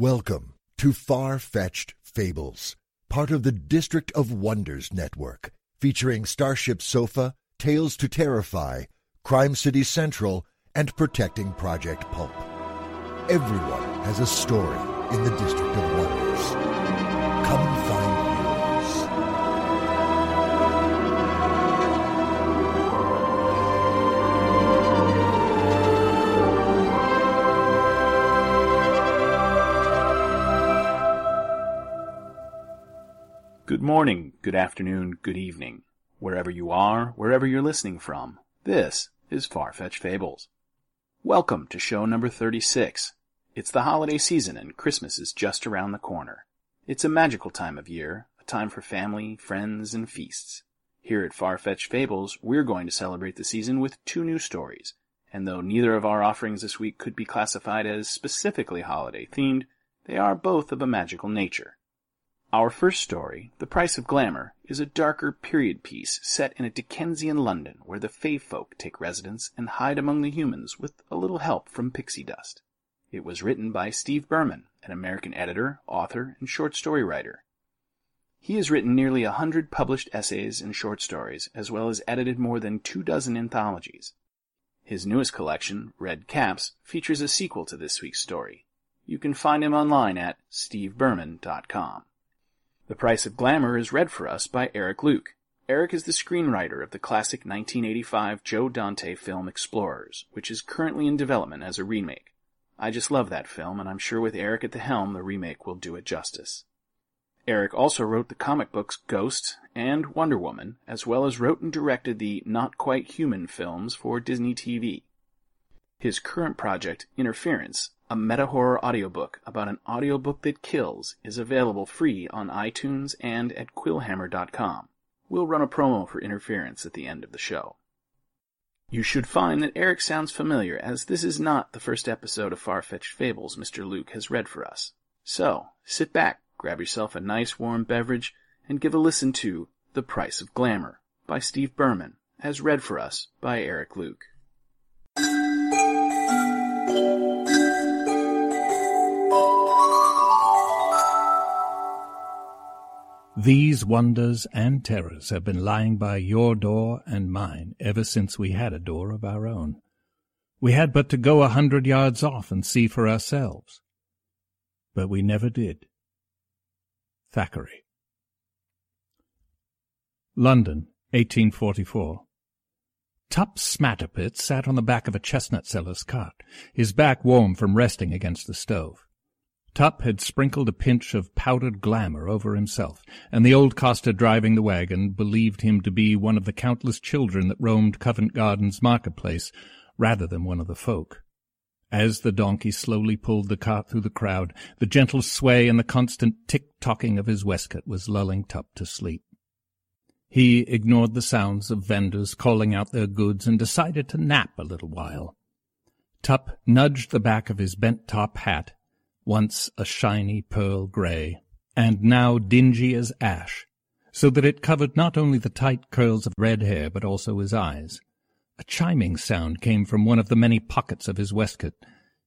Welcome to Far Fetched Fables, part of the District of Wonders network, featuring Starship Sofa, Tales to Terrify, Crime City Central, and Protecting Project Pulp. Everyone has a story in the District of Wonders. Come Good morning, good afternoon, good evening, wherever you are, wherever you're listening from. This is Farfetch Fables. Welcome to show number 36. It's the holiday season and Christmas is just around the corner. It's a magical time of year, a time for family, friends, and feasts. Here at Farfetch Fables, we're going to celebrate the season with two new stories, and though neither of our offerings this week could be classified as specifically holiday themed, they are both of a magical nature. Our first story, The Price of Glamour, is a darker period piece set in a Dickensian London where the Fey folk take residence and hide among the humans with a little help from pixie dust. It was written by Steve Berman, an American editor, author, and short story writer. He has written nearly a hundred published essays and short stories, as well as edited more than two dozen anthologies. His newest collection, Red Caps, features a sequel to this week's story. You can find him online at steveberman.com. The Price of Glamour is read for us by Eric Luke. Eric is the screenwriter of the classic 1985 Joe Dante film Explorers, which is currently in development as a remake. I just love that film, and I'm sure with Eric at the helm, the remake will do it justice. Eric also wrote the comic books Ghost and Wonder Woman, as well as wrote and directed the Not Quite Human films for Disney TV. His current project, Interference, a meta-horror audiobook about an audiobook that kills, is available free on iTunes and at quillhammer.com. We'll run a promo for Interference at the end of the show. You should find that Eric sounds familiar, as this is not the first episode of Far-Fetched Fables Mr. Luke has read for us. So, sit back, grab yourself a nice warm beverage, and give a listen to The Price of Glamour by Steve Berman, as read for us by Eric Luke. These wonders and terrors have been lying by your door and mine ever since we had a door of our own. We had but to go a hundred yards off and see for ourselves. But we never did. Thackeray. London, 1844. Tup Smatterpit sat on the back of a chestnut seller's cart, his back warm from resting against the stove. Tup had sprinkled a pinch of powdered glamour over himself, and the old coster driving the wagon believed him to be one of the countless children that roamed Covent Garden's marketplace, rather than one of the folk. As the donkey slowly pulled the cart through the crowd, the gentle sway and the constant tick-tocking of his waistcoat was lulling Tup to sleep. He ignored the sounds of vendors calling out their goods and decided to nap a little while. Tup nudged the back of his bent-top hat, once a shiny pearl grey, and now dingy as ash, so that it covered not only the tight curls of red hair but also his eyes. A chiming sound came from one of the many pockets of his waistcoat.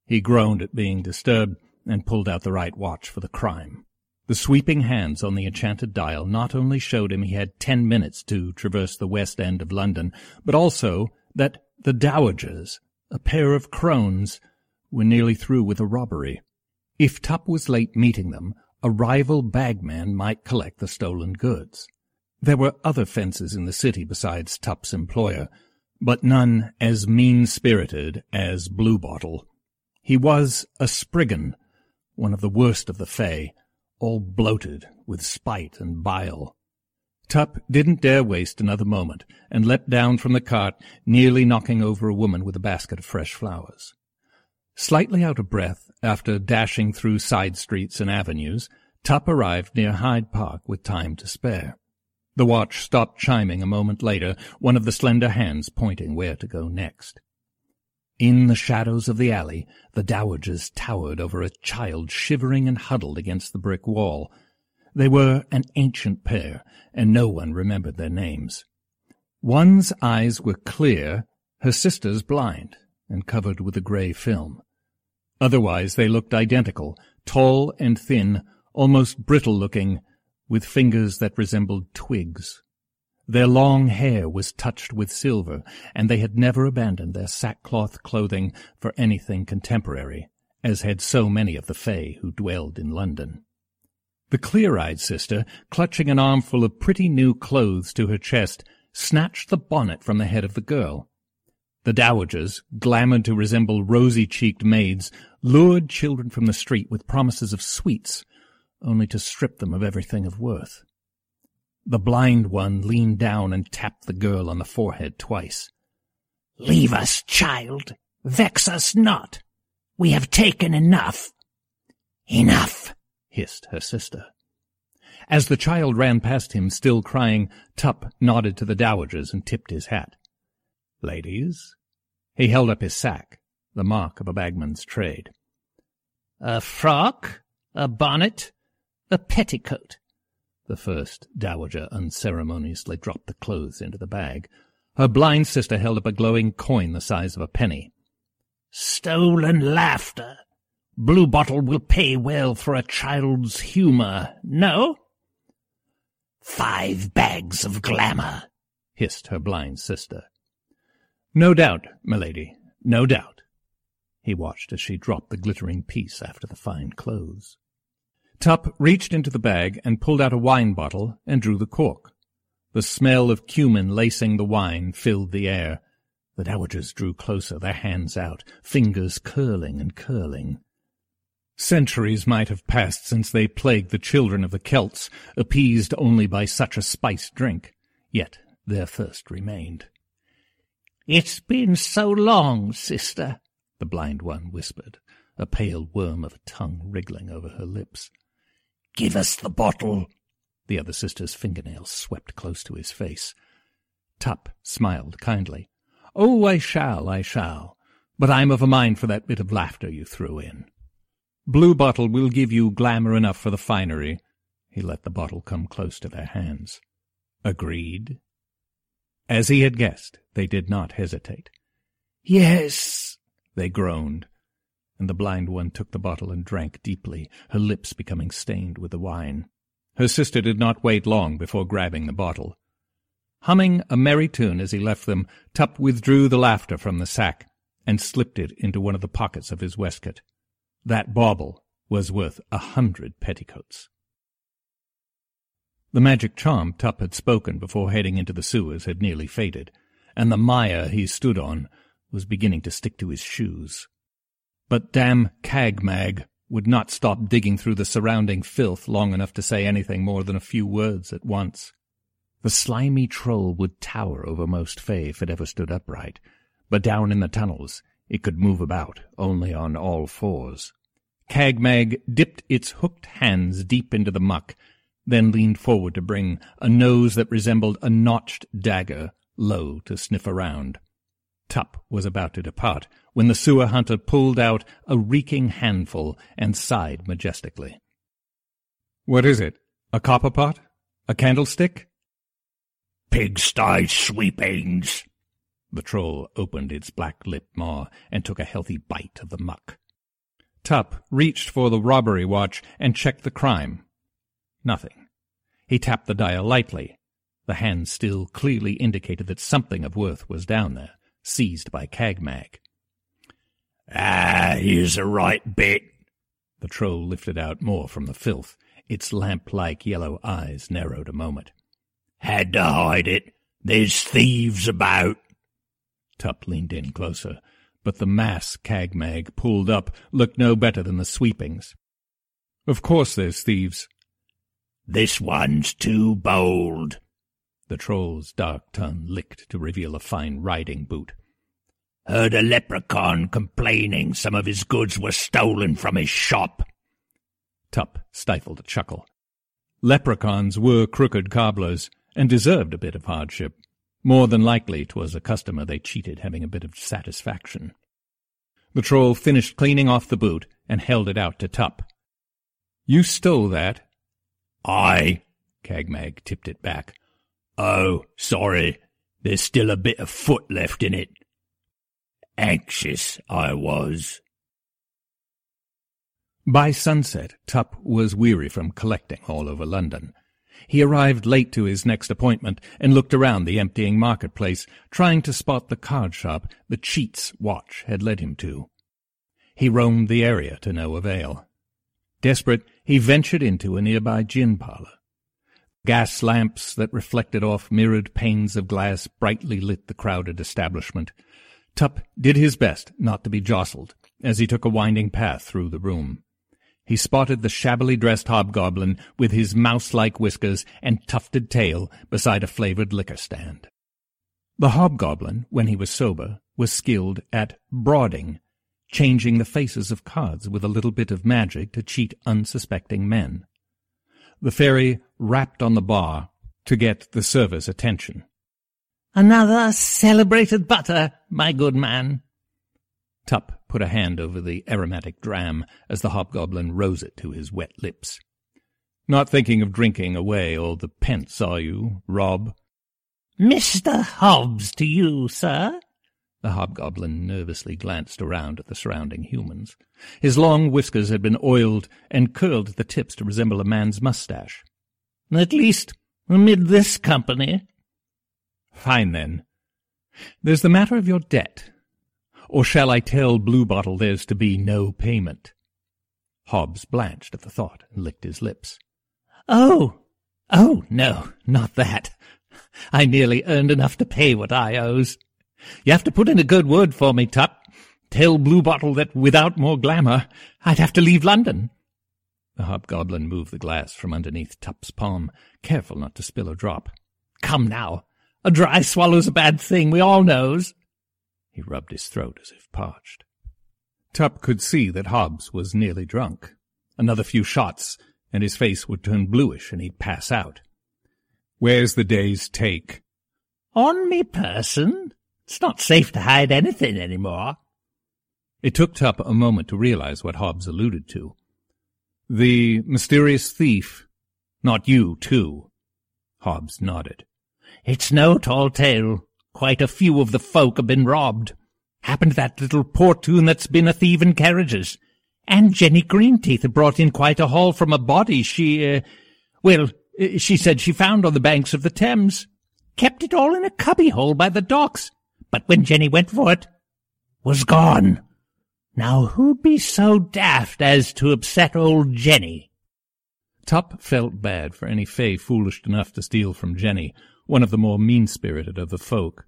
He groaned at being disturbed and pulled out the right watch for the crime. The sweeping hands on the enchanted dial not only showed him he had ten minutes to traverse the west end of London, but also that the dowagers, a pair of crones, were nearly through with a robbery. If Tupp was late meeting them, a rival bagman might collect the stolen goods. There were other fences in the city besides Tupp's employer, but none as mean-spirited as Bluebottle. He was a Spriggan, one of the worst of the Fae, all bloated with spite and bile. Tupp didn't dare waste another moment, and leapt down from the cart, nearly knocking over a woman with a basket of fresh flowers. Slightly out of breath, after dashing through side streets and avenues, Tupp arrived near Hyde Park with time to spare. The watch stopped chiming a moment later, one of the slender hands pointing where to go next. In the shadows of the alley, the dowagers towered over a child shivering and huddled against the brick wall, they were an ancient pair, and no one remembered their names. One's eyes were clear, her sister's blind, and covered with a grey film. Otherwise they looked identical, tall and thin, almost brittle-looking, with fingers that resembled twigs. Their long hair was touched with silver, and they had never abandoned their sackcloth clothing for anything contemporary, as had so many of the Fae who dwelled in London. The clear-eyed sister, clutching an armful of pretty new clothes to her chest, snatched the bonnet from the head of the girl. The dowagers, glamoured to resemble rosy-cheeked maids, lured children from the street with promises of sweets, only to strip them of everything of worth. The blind one leaned down and tapped the girl on the forehead twice. Leave us, child. Vex us not. We have taken enough. Enough hissed her sister. As the child ran past him, still crying, Tup nodded to the dowagers and tipped his hat. Ladies? He held up his sack, the mark of a bagman's trade. A frock, a bonnet, a petticoat. The first dowager unceremoniously dropped the clothes into the bag. Her blind sister held up a glowing coin the size of a penny. Stolen laughter, Bluebottle will pay well for a child's humour, no? Five bags of glamour, hissed her blind sister. No doubt, milady, no doubt. He watched as she dropped the glittering piece after the fine clothes. Tupp reached into the bag and pulled out a wine bottle and drew the cork. The smell of cumin lacing the wine filled the air. The dowagers drew closer, their hands out, fingers curling and curling. Centuries might have passed since they plagued the children of the Celts, appeased only by such a spiced drink, yet their thirst remained. It's been so long, sister, the blind one whispered, a pale worm of a tongue wriggling over her lips. Give us the bottle. The other sister's fingernails swept close to his face. Tupp smiled kindly. Oh, I shall, I shall. But I'm of a mind for that bit of laughter you threw in. Bluebottle will give you glamour enough for the finery. He let the bottle come close to their hands. Agreed? As he had guessed, they did not hesitate. Yes, they groaned, and the blind one took the bottle and drank deeply, her lips becoming stained with the wine. Her sister did not wait long before grabbing the bottle. Humming a merry tune as he left them, Tup withdrew the laughter from the sack and slipped it into one of the pockets of his waistcoat. That bauble was worth a hundred petticoats. The magic charm Tup had spoken before heading into the sewers had nearly faded, and the mire he stood on was beginning to stick to his shoes. But damn Cagmag would not stop digging through the surrounding filth long enough to say anything more than a few words at once. The slimy troll would tower over most Fae if it ever stood upright, but down in the tunnels it could move about only on all fours. Cagmag dipped its hooked hands deep into the muck, then leaned forward to bring a nose that resembled a notched dagger low to sniff around. Tup was about to depart when the sewer hunter pulled out a reeking handful and sighed majestically. What is it? A copper pot? A candlestick? Pigsty sweepings, the troll opened its black-lipped maw and took a healthy bite of the muck. Tup reached for the robbery watch and checked the crime. Nothing. He tapped the dial lightly. The hand still clearly indicated that something of worth was down there, seized by Cagmag. Ah, here's a right bit. The troll lifted out more from the filth. Its lamp-like yellow eyes narrowed a moment. Had to hide it. There's thieves about. Tup leaned in closer, but the mass Cagmag pulled up looked no better than the sweepings. Of course there's thieves. This one's too bold. The troll's dark tongue licked to reveal a fine riding boot. Heard a leprechaun complaining some of his goods were stolen from his shop. Tup stifled a chuckle. Leprechauns were crooked cobblers, and deserved a bit of hardship. More than likely 'twas a customer they cheated having a bit of satisfaction. The troll finished cleaning off the boot and held it out to Tup. You stole that? I. Cagmag tipped it back. Oh, sorry. There's still a bit of foot left in it. Anxious I was. By sunset, Tup was weary from collecting all over London. He arrived late to his next appointment and looked around the emptying marketplace, trying to spot the card shop the cheat's watch had led him to. He roamed the area to no avail. Desperate, he ventured into a nearby gin parlour. Gas lamps that reflected off mirrored panes of glass brightly lit the crowded establishment. Tup did his best not to be jostled as he took a winding path through the room he spotted the shabbily dressed hobgoblin with his mouse-like whiskers and tufted tail beside a flavored liquor stand. The hobgoblin, when he was sober, was skilled at broading, changing the faces of cards with a little bit of magic to cheat unsuspecting men. The fairy rapped on the bar to get the server's attention. Another celebrated butter, my good man. Tup put a hand over the aromatic dram as the hobgoblin rose it to his wet lips. Not thinking of drinking away all the pence, are you, Rob? Mr. Hobbs to you, sir. The hobgoblin nervously glanced around at the surrounding humans. His long whiskers had been oiled and curled at the tips to resemble a man's mustache. At least, amid this company. Fine, then. There's the matter of your debt. Or shall I tell Bluebottle there's to be no payment? Hobbs blanched at the thought and licked his lips. Oh, oh, no, not that. I nearly earned enough to pay what I owes. You have to put in a good word for me, Tup. Tell Bluebottle that without more glamour, I'd have to leave London. The hobgoblin moved the glass from underneath Tup's palm, careful not to spill a drop. Come now, a dry swallow's a bad thing, we all knows. He rubbed his throat as if parched. Tup could see that Hobbs was nearly drunk. Another few shots, and his face would turn bluish and he'd pass out. Where's the day's take? On me person. It's not safe to hide anything any more. It took Tup a moment to realize what Hobbs alluded to. The mysterious thief. Not you, too. Hobbs nodded. It's no tall tale. Quite a few of the folk have been robbed. Happened to that little portune that's been a thieving carriages. And Jenny Greenteeth brought in quite a haul from a body she, uh, well, uh, she said she found on the banks of the Thames. Kept it all in a cubbyhole by the docks. But when Jenny went for it, was gone. Now who'd be so daft as to upset old Jenny? Tup felt bad for any fay foolish enough to steal from Jenny, one of the more mean-spirited of the folk.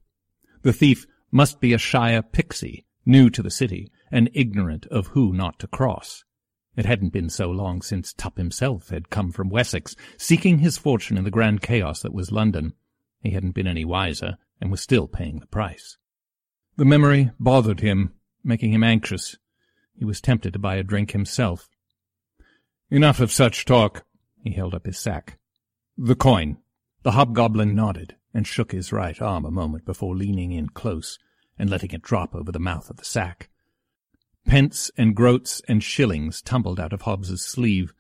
The thief must be a Shire pixie, new to the city, and ignorant of who not to cross. It hadn't been so long since Tup himself had come from Wessex, seeking his fortune in the grand chaos that was London. He hadn't been any wiser, and was still paying the price. The memory bothered him, making him anxious. He was tempted to buy a drink himself. Enough of such talk. He held up his sack. The coin. The hobgoblin nodded and shook his right arm a moment before leaning in close and letting it drop over the mouth of the sack. Pence and groats and shillings tumbled out of Hobbs's sleeve.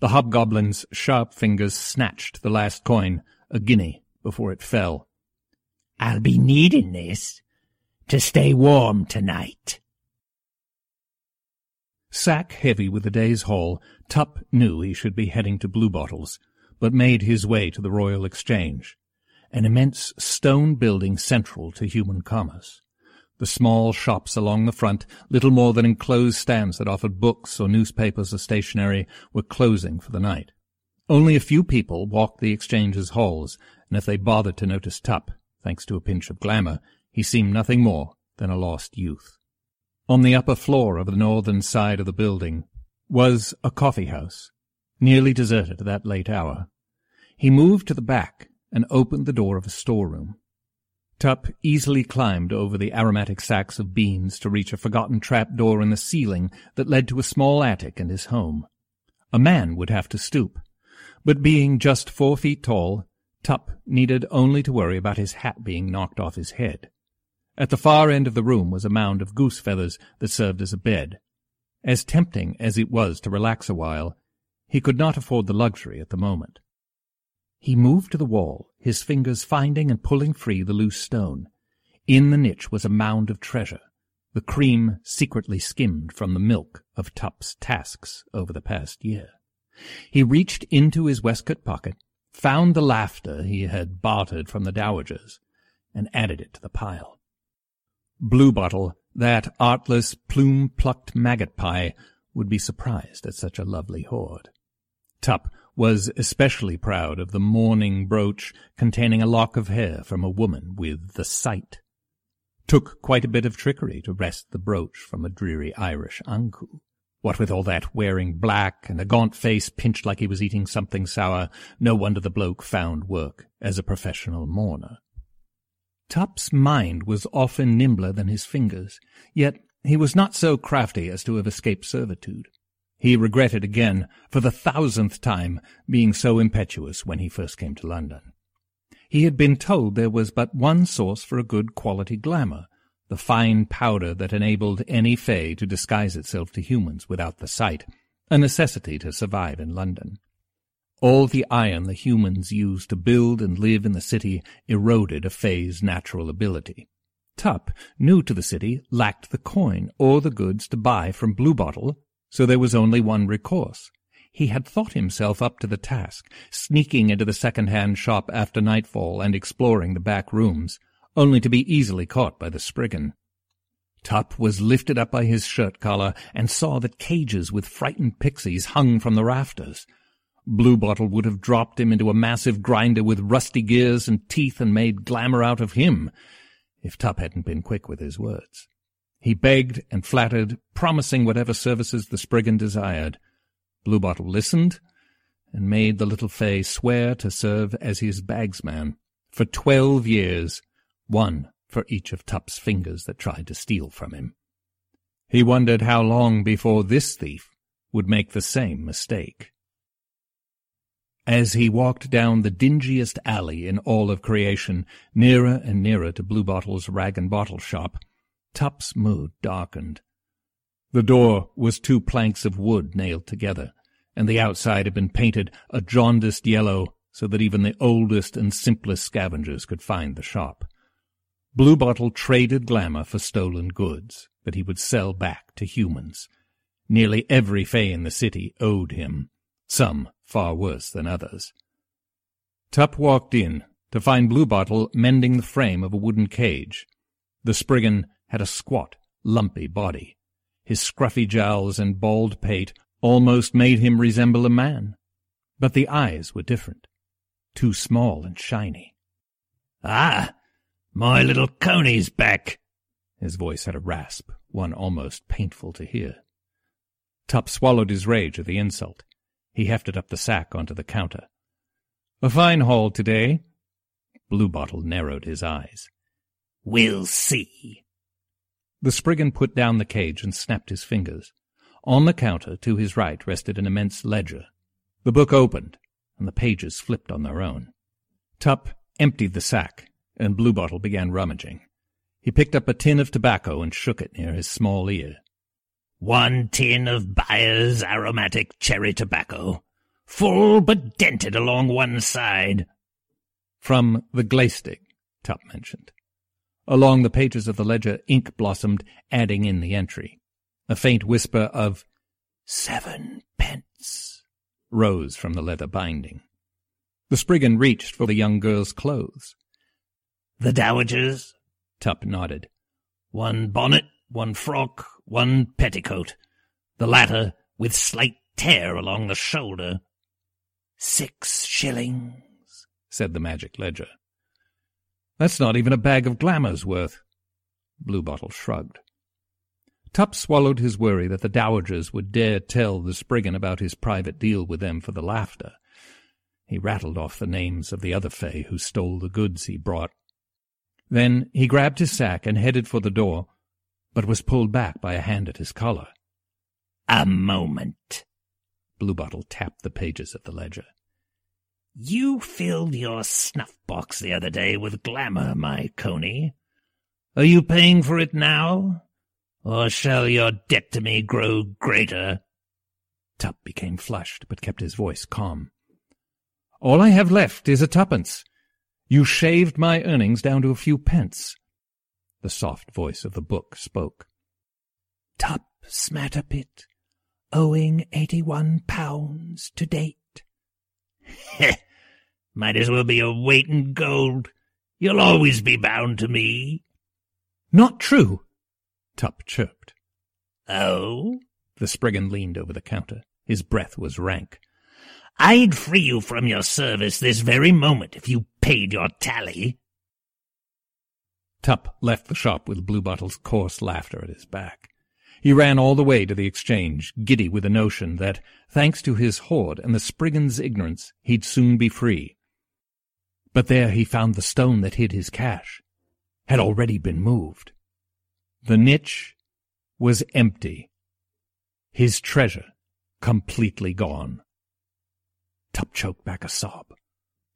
The hobgoblin's sharp fingers snatched the last coin, a guinea, before it fell. I'll be needing this to stay warm tonight. Sack heavy with the day's haul, Tup knew he should be heading to Bluebottle's, but made his way to the Royal Exchange, an immense stone building central to human commerce. The small shops along the front, little more than enclosed stands that offered books or newspapers or stationery, were closing for the night. Only a few people walked the exchange's halls, and if they bothered to notice Tupp, thanks to a pinch of glamour, he seemed nothing more than a lost youth. On the upper floor of the northern side of the building was a coffee house, nearly deserted at that late hour. He moved to the back and opened the door of a storeroom. Tup easily climbed over the aromatic sacks of beans to reach a forgotten trap door in the ceiling that led to a small attic and his home. A man would have to stoop, but being just four feet tall, Tupp needed only to worry about his hat being knocked off his head. At the far end of the room was a mound of goose feathers that served as a bed. As tempting as it was to relax a while, he could not afford the luxury at the moment. He moved to the wall, his fingers finding and pulling free the loose stone. In the niche was a mound of treasure, the cream secretly skimmed from the milk of Tupp's tasks over the past year. He reached into his waistcoat pocket, found the laughter he had bartered from the dowagers, and added it to the pile. Bluebottle, that artless, plume-plucked maggot pie, would be surprised at such a lovely hoard. Tupp was especially proud of the mourning brooch containing a lock of hair from a woman with the sight. Took quite a bit of trickery to wrest the brooch from a dreary Irish uncle. What with all that wearing black and a gaunt face pinched like he was eating something sour, no wonder the bloke found work as a professional mourner. Tupp's mind was often nimbler than his fingers, yet he was not so crafty as to have escaped servitude. He regretted again, for the thousandth time, being so impetuous when he first came to London. He had been told there was but one source for a good quality glamour, the fine powder that enabled any fay to disguise itself to humans without the sight, a necessity to survive in London. All the iron the humans used to build and live in the city eroded a fay's natural ability. Tupp, new to the city, lacked the coin or the goods to buy from Bluebottle, so there was only one recourse. He had thought himself up to the task, sneaking into the second-hand shop after nightfall and exploring the back rooms, only to be easily caught by the Spriggan. Tup was lifted up by his shirt collar and saw that cages with frightened pixies hung from the rafters. Bluebottle would have dropped him into a massive grinder with rusty gears and teeth and made glamour out of him, if Tup hadn't been quick with his words. He begged and flattered, promising whatever services the Spriggan desired. Bluebottle listened, and made the little Fay swear to serve as his bagsman for twelve years, one for each of Tup's fingers that tried to steal from him. He wondered how long before this thief would make the same mistake. As he walked down the dingiest alley in all of creation, nearer and nearer to Bluebottle's rag and bottle shop, Tup's mood darkened. The door was two planks of wood nailed together, and the outside had been painted a jaundiced yellow so that even the oldest and simplest scavengers could find the shop. Bluebottle traded glamour for stolen goods that he would sell back to humans. Nearly every Fay in the city owed him, some far worse than others. Tupp walked in to find Bluebottle mending the frame of a wooden cage. The Spriggan had a squat, lumpy body. His scruffy jowls and bald pate almost made him resemble a man. But the eyes were different, too small and shiny. Ah, my little Coney's back. His voice had a rasp, one almost painful to hear. Tupp swallowed his rage at the insult. He hefted up the sack onto the counter. A fine haul today. Bluebottle narrowed his eyes. We'll see. The Spriggan put down the cage and snapped his fingers. On the counter, to his right, rested an immense ledger. The book opened, and the pages flipped on their own. Tupp emptied the sack, and Bluebottle began rummaging. He picked up a tin of tobacco and shook it near his small ear. One tin of Bayer's aromatic cherry tobacco, full but dented along one side. From the Glaistig, Tupp mentioned. Along the pages of the ledger ink blossomed, adding in the entry. A faint whisper of seven pence rose from the leather binding. The Spriggan reached for the young girl's clothes. The dowagers? Tupp nodded. One bonnet, one frock, one petticoat, the latter with slight tear along the shoulder. Six shillings, said the magic ledger. That's not even a bag of glamour's worth. Bluebottle shrugged. Tupp swallowed his worry that the dowagers would dare tell the Spriggan about his private deal with them for the laughter. He rattled off the names of the other Fae who stole the goods he brought. Then he grabbed his sack and headed for the door, but was pulled back by a hand at his collar. A moment. Bluebottle tapped the pages of the ledger. You filled your snuff box the other day with glamour, my coney. Are you paying for it now? Or shall your debt to me grow greater? Tupp became flushed, but kept his voice calm. All I have left is a twopence. You shaved my earnings down to a few pence. The soft voice of the book spoke. Tupp Smatterpit, owing eighty-one pounds to date. Heh! Might as well be a weight in gold. You'll always be bound to me. Not true, Tupp chirped. Oh? The Spriggan leaned over the counter. His breath was rank. I'd free you from your service this very moment if you paid your tally. Tupp left the shop with Bluebottle's coarse laughter at his back. He ran all the way to the exchange, giddy with the notion that, thanks to his hoard and the Spriggan's ignorance, he'd soon be free. But there he found the stone that hid his cash had already been moved. The niche was empty. His treasure completely gone. Tupp choked back a sob.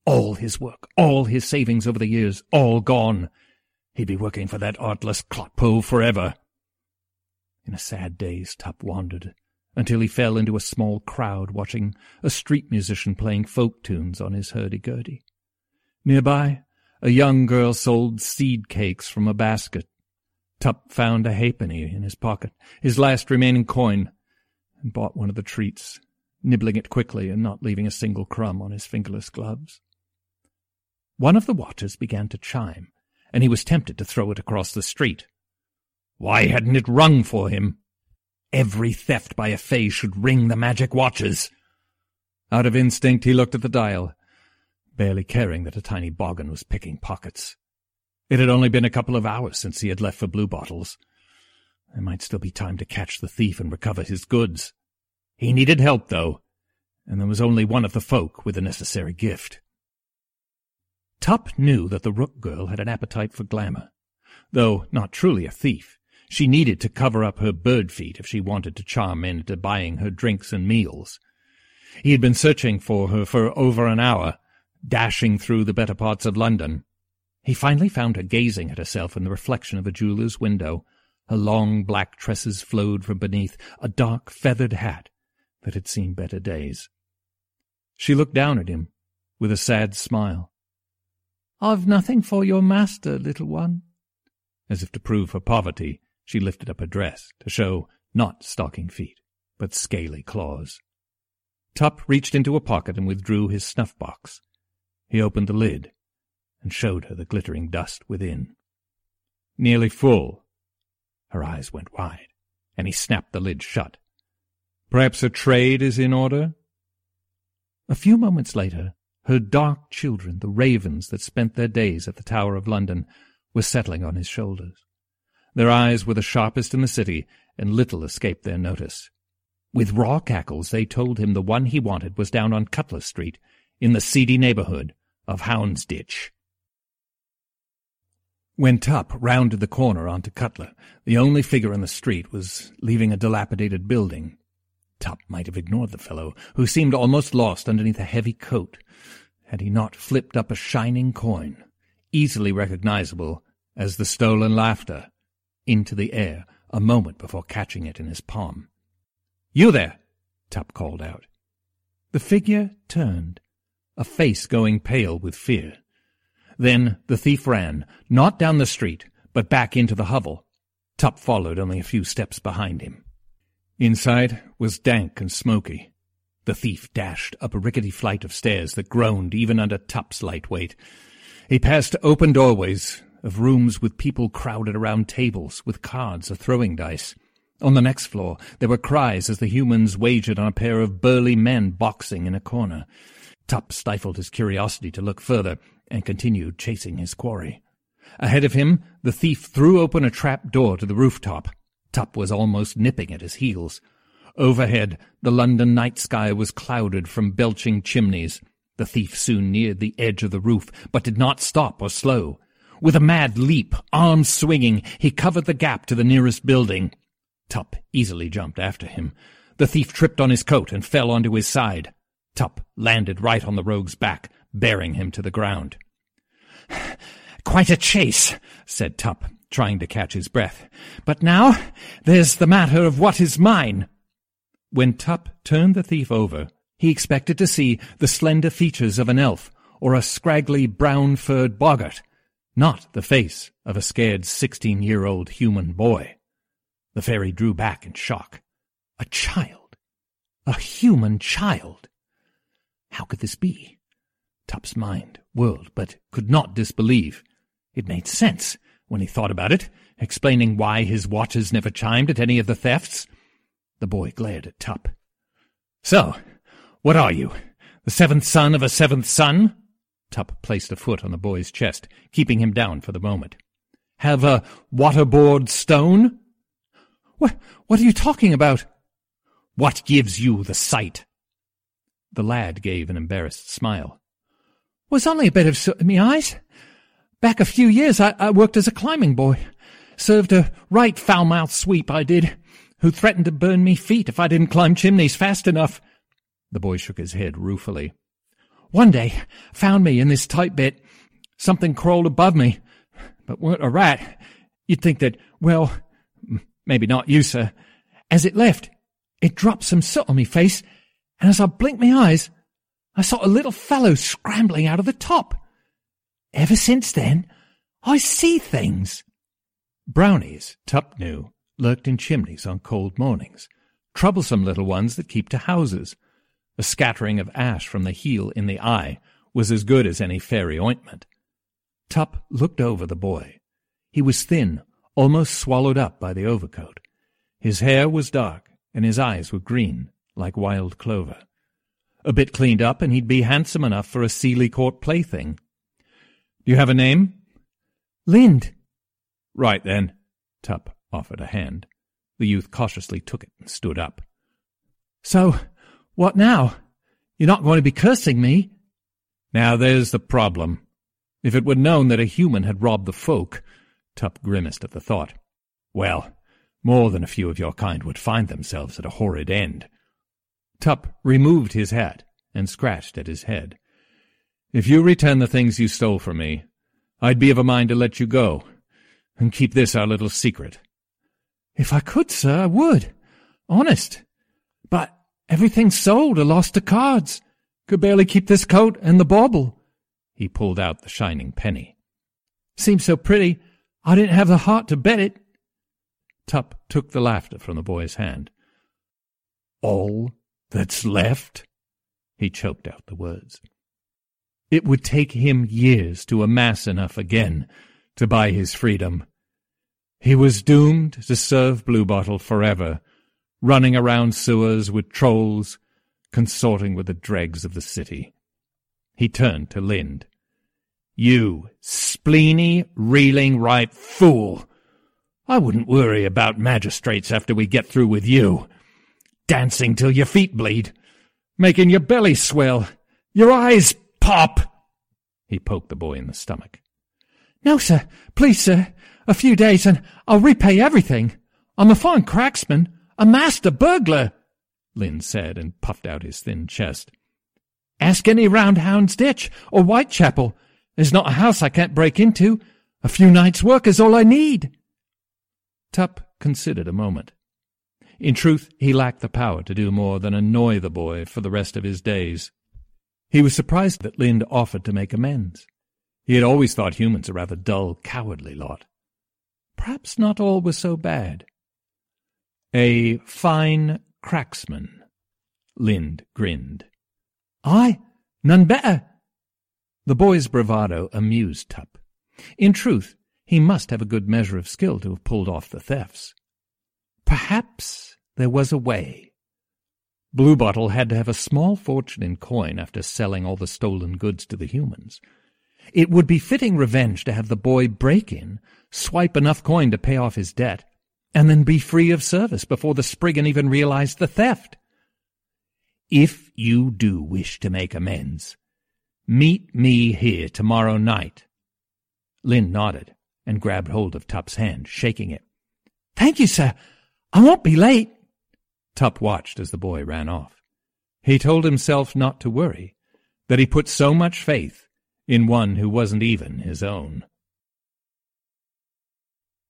All his work, all his savings over the years, all gone. He'd be working for that artless clotpole forever. In a sad daze, Tup wandered, until he fell into a small crowd watching a street musician playing folk tunes on his hurdy-gurdy. Nearby, a young girl sold seed cakes from a basket. Tup found a halfpenny in his pocket, his last remaining coin, and bought one of the treats, nibbling it quickly and not leaving a single crumb on his fingerless gloves. One of the watches began to chime, and he was tempted to throw it across the street. Why hadn't it rung for him? Every theft by a Fae should ring the magic watches. Out of instinct, he looked at the dial, barely caring that a tiny boggin was picking pockets. It had only been a couple of hours since he had left for Bluebottle's. There might still be time to catch the thief and recover his goods. He needed help, though, and there was only one of the folk with the necessary gift. Tupp knew that the Rook girl had an appetite for glamour. Though not truly a thief, she needed to cover up her bird feet if she wanted to charm men into buying her drinks and meals. He had been searching for her for over an hour, dashing through the better parts of London. He finally found her gazing at herself in the reflection of a jeweller's window. Her long black tresses flowed from beneath a dark feathered hat that had seen better days. She looked down at him with a sad smile. I've nothing for your master, little one. As if to prove her poverty, she lifted up her dress to show not stocking feet, but scaly claws. Tup reached into a pocket and withdrew his snuff-box. He opened the lid and showed her the glittering dust within. Nearly full. Her eyes went wide, and he snapped the lid shut. Perhaps a trade is in order? A few moments later, her dark children, the ravens that spent their days at the Tower of London, were settling on his shoulders. Their eyes were the sharpest in the city, and little escaped their notice. With raw cackles, they told him the one he wanted was down on Cutler Street, in the seedy neighborhood of Houndsditch. When Tupp rounded the corner onto Cutler, the only figure in the street was leaving a dilapidated building. Tupp might have ignored the fellow, who seemed almost lost underneath a heavy coat, had he not flipped up a shining coin, easily recognizable as the stolen laughter, into the air a moment before catching it in his palm. You there! Tupp called out. The figure turned, a face going pale with fear. Then the thief ran, not down the street, but back into the hovel. Tupp followed only a few steps behind him. Inside was dank and smoky. The thief dashed up a rickety flight of stairs that groaned even under Tupp's light weight. He passed open doorways, of rooms with people crowded around tables with cards or throwing dice. On the next floor, there were cries as the humans wagered on a pair of burly men boxing in a corner. Tup stifled his curiosity to look further and continued chasing his quarry. Ahead of him, the thief threw open a trap door to the rooftop. Tup was almost nipping at his heels. Overhead, the London night sky was clouded from belching chimneys. The thief soon neared the edge of the roof, but did not stop or slow. With a mad leap, arms swinging, he covered the gap to the nearest building. Tup easily jumped after him. The thief tripped on his coat and fell onto his side. Tup landed right on the rogue's back, bearing him to the ground. Quite a chase, said Tup, trying to catch his breath. But now there's the matter of what is mine. When Tup turned the thief over, he expected to see the slender features of an elf or a scraggly brown-furred boggart, not the face of a scared sixteen-year-old human boy. The fairy drew back in shock. A child. A human child. How could this be? Tup's mind whirled, but could not disbelieve. It made sense when he thought about it, explaining why his watches never chimed at any of the thefts. The boy glared at Tup. So, what are you? The seventh son of a seventh son? Tup placed a foot on the boy's chest, keeping him down for the moment. Have a waterboard stone? What, what are you talking about? What gives you the sight? The lad gave an embarrassed smile. Was only a bit of in me eyes. Back a few years I, I worked as a climbing boy. Served a right foul-mouthed sweep, I did, who threatened to burn me feet if I didn't climb chimneys fast enough. The boy shook his head ruefully. One day, found me in this tight bit. Something crawled above me, but weren't a rat. You'd think that, well, maybe not you, sir. As it left, it dropped some soot on me face, and as I blinked my eyes, I saw a little fellow scrambling out of the top. Ever since then, I see things. Brownies, Tup knew, lurked in chimneys on cold mornings, troublesome little ones that keep to houses. A scattering of ash from the heel in the eye was as good as any fairy ointment. Tup looked over the boy. He was thin, almost swallowed up by the overcoat. His hair was dark, and his eyes were green, like wild clover. A bit cleaned up, and he'd be handsome enough for a Seelie Court plaything. You have a name? Lind. Right then. Tup offered a hand. The youth cautiously took it and stood up. So, what now? You're not going to be cursing me? Now there's the problem. If it were known that a human had robbed the folk, Tup grimaced at the thought. Well, more than a few of your kind would find themselves at a horrid end. Tup removed his hat and scratched at his head. If you return the things you stole from me, I'd be of a mind to let you go, and keep this our little secret. If I could, sir, I would. Honest. But everything's sold or lost to cards. Could barely keep this coat and the bauble. He pulled out the shining penny. Seems so pretty, I didn't have the heart to bet it. Tup took the laughter from the boy's hand. All that's left? He choked out the words. It would take him years to amass enough again to buy his freedom. He was doomed to serve Bluebottle forever, running around sewers with trolls, consorting with the dregs of the city. He turned to Lind. You spleeny, reeling, ripe fool! I wouldn't worry about magistrates after we get through with you. Dancing till your feet bleed, making your belly swell, your eyes pop. He poked the boy in the stomach. No, sir. Please, sir. A few days and I'll repay everything. I'm a fine cracksman, a master burglar, Lind said and puffed out his thin chest. Ask any round Houndsditch or Whitechapel. There's not a house I can't break into. A few nights' work is all I need. Tup considered a moment. In truth, he lacked the power to do more than annoy the boy for the rest of his days. He was surprised that Lind offered to make amends. He had always thought humans a rather dull, cowardly lot. Perhaps not all was so bad. A fine cracksman, Lind grinned. I? None better. The boy's bravado amused Tup. In truth, He must have a good measure of skill to have pulled off the thefts. Perhaps there was a way. Bluebottle had to have a small fortune in coin after selling all the stolen goods to the humans. It would be fitting revenge to have the boy break in, swipe enough coin to pay off his debt, and then be free of service before the Spriggan even realized the theft. If you do wish to make amends, meet me here tomorrow night. Lind nodded and grabbed hold of Tup's hand, shaking it. Thank you, sir. I won't be late. Tup watched as the boy ran off. He told himself not to worry, that he put so much faith in one who wasn't even his own.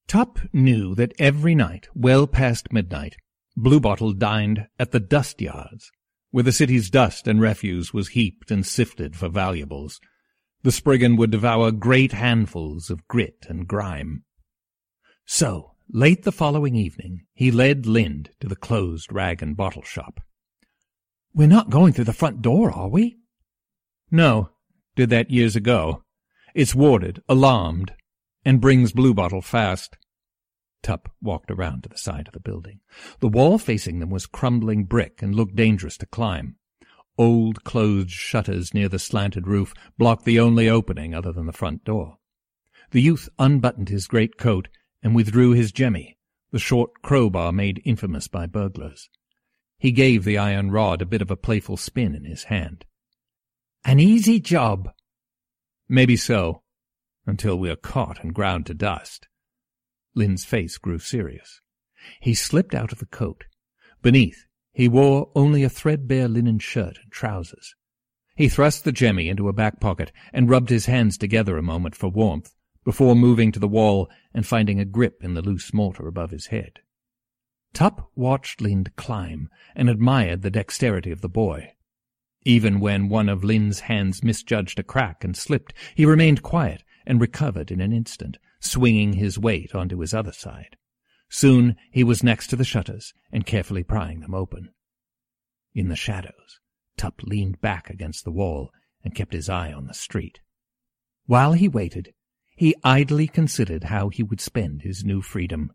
Tup knew that every night, well past midnight, Bluebottle dined at the dust yards, where the city's dust and refuse was heaped and sifted for valuables. The Spriggan would devour great handfuls of grit and grime. So, late the following evening, he led Lind to the closed rag and bottle shop. We're not going through the front door, are we? No, did that years ago. It's warded, alarmed, and brings Bluebottle fast. Tup walked around to the side of the building. The wall facing them was crumbling brick and looked dangerous to climb. Old closed shutters near the slanted roof blocked the only opening other than the front door. The youth unbuttoned his great coat and withdrew his jemmy, the short crowbar made infamous by burglars. He gave the iron rod a bit of a playful spin in his hand. An easy job. Maybe so, until we are caught and ground to dust. Lind's face grew serious. He slipped out of the coat. Beneath, he wore only a threadbare linen shirt and trousers. He thrust the jemmy into a back pocket and rubbed his hands together a moment for warmth before moving to the wall and finding a grip in the loose mortar above his head. Tup watched Lind climb and admired the dexterity of the boy. Even when one of Lind's hands misjudged a crack and slipped, he remained quiet and recovered in an instant, swinging his weight onto his other side. Soon he was next to the shutters and carefully prying them open. In the shadows, Tup leaned back against the wall and kept his eye on the street. While he waited, he idly considered how he would spend his new freedom.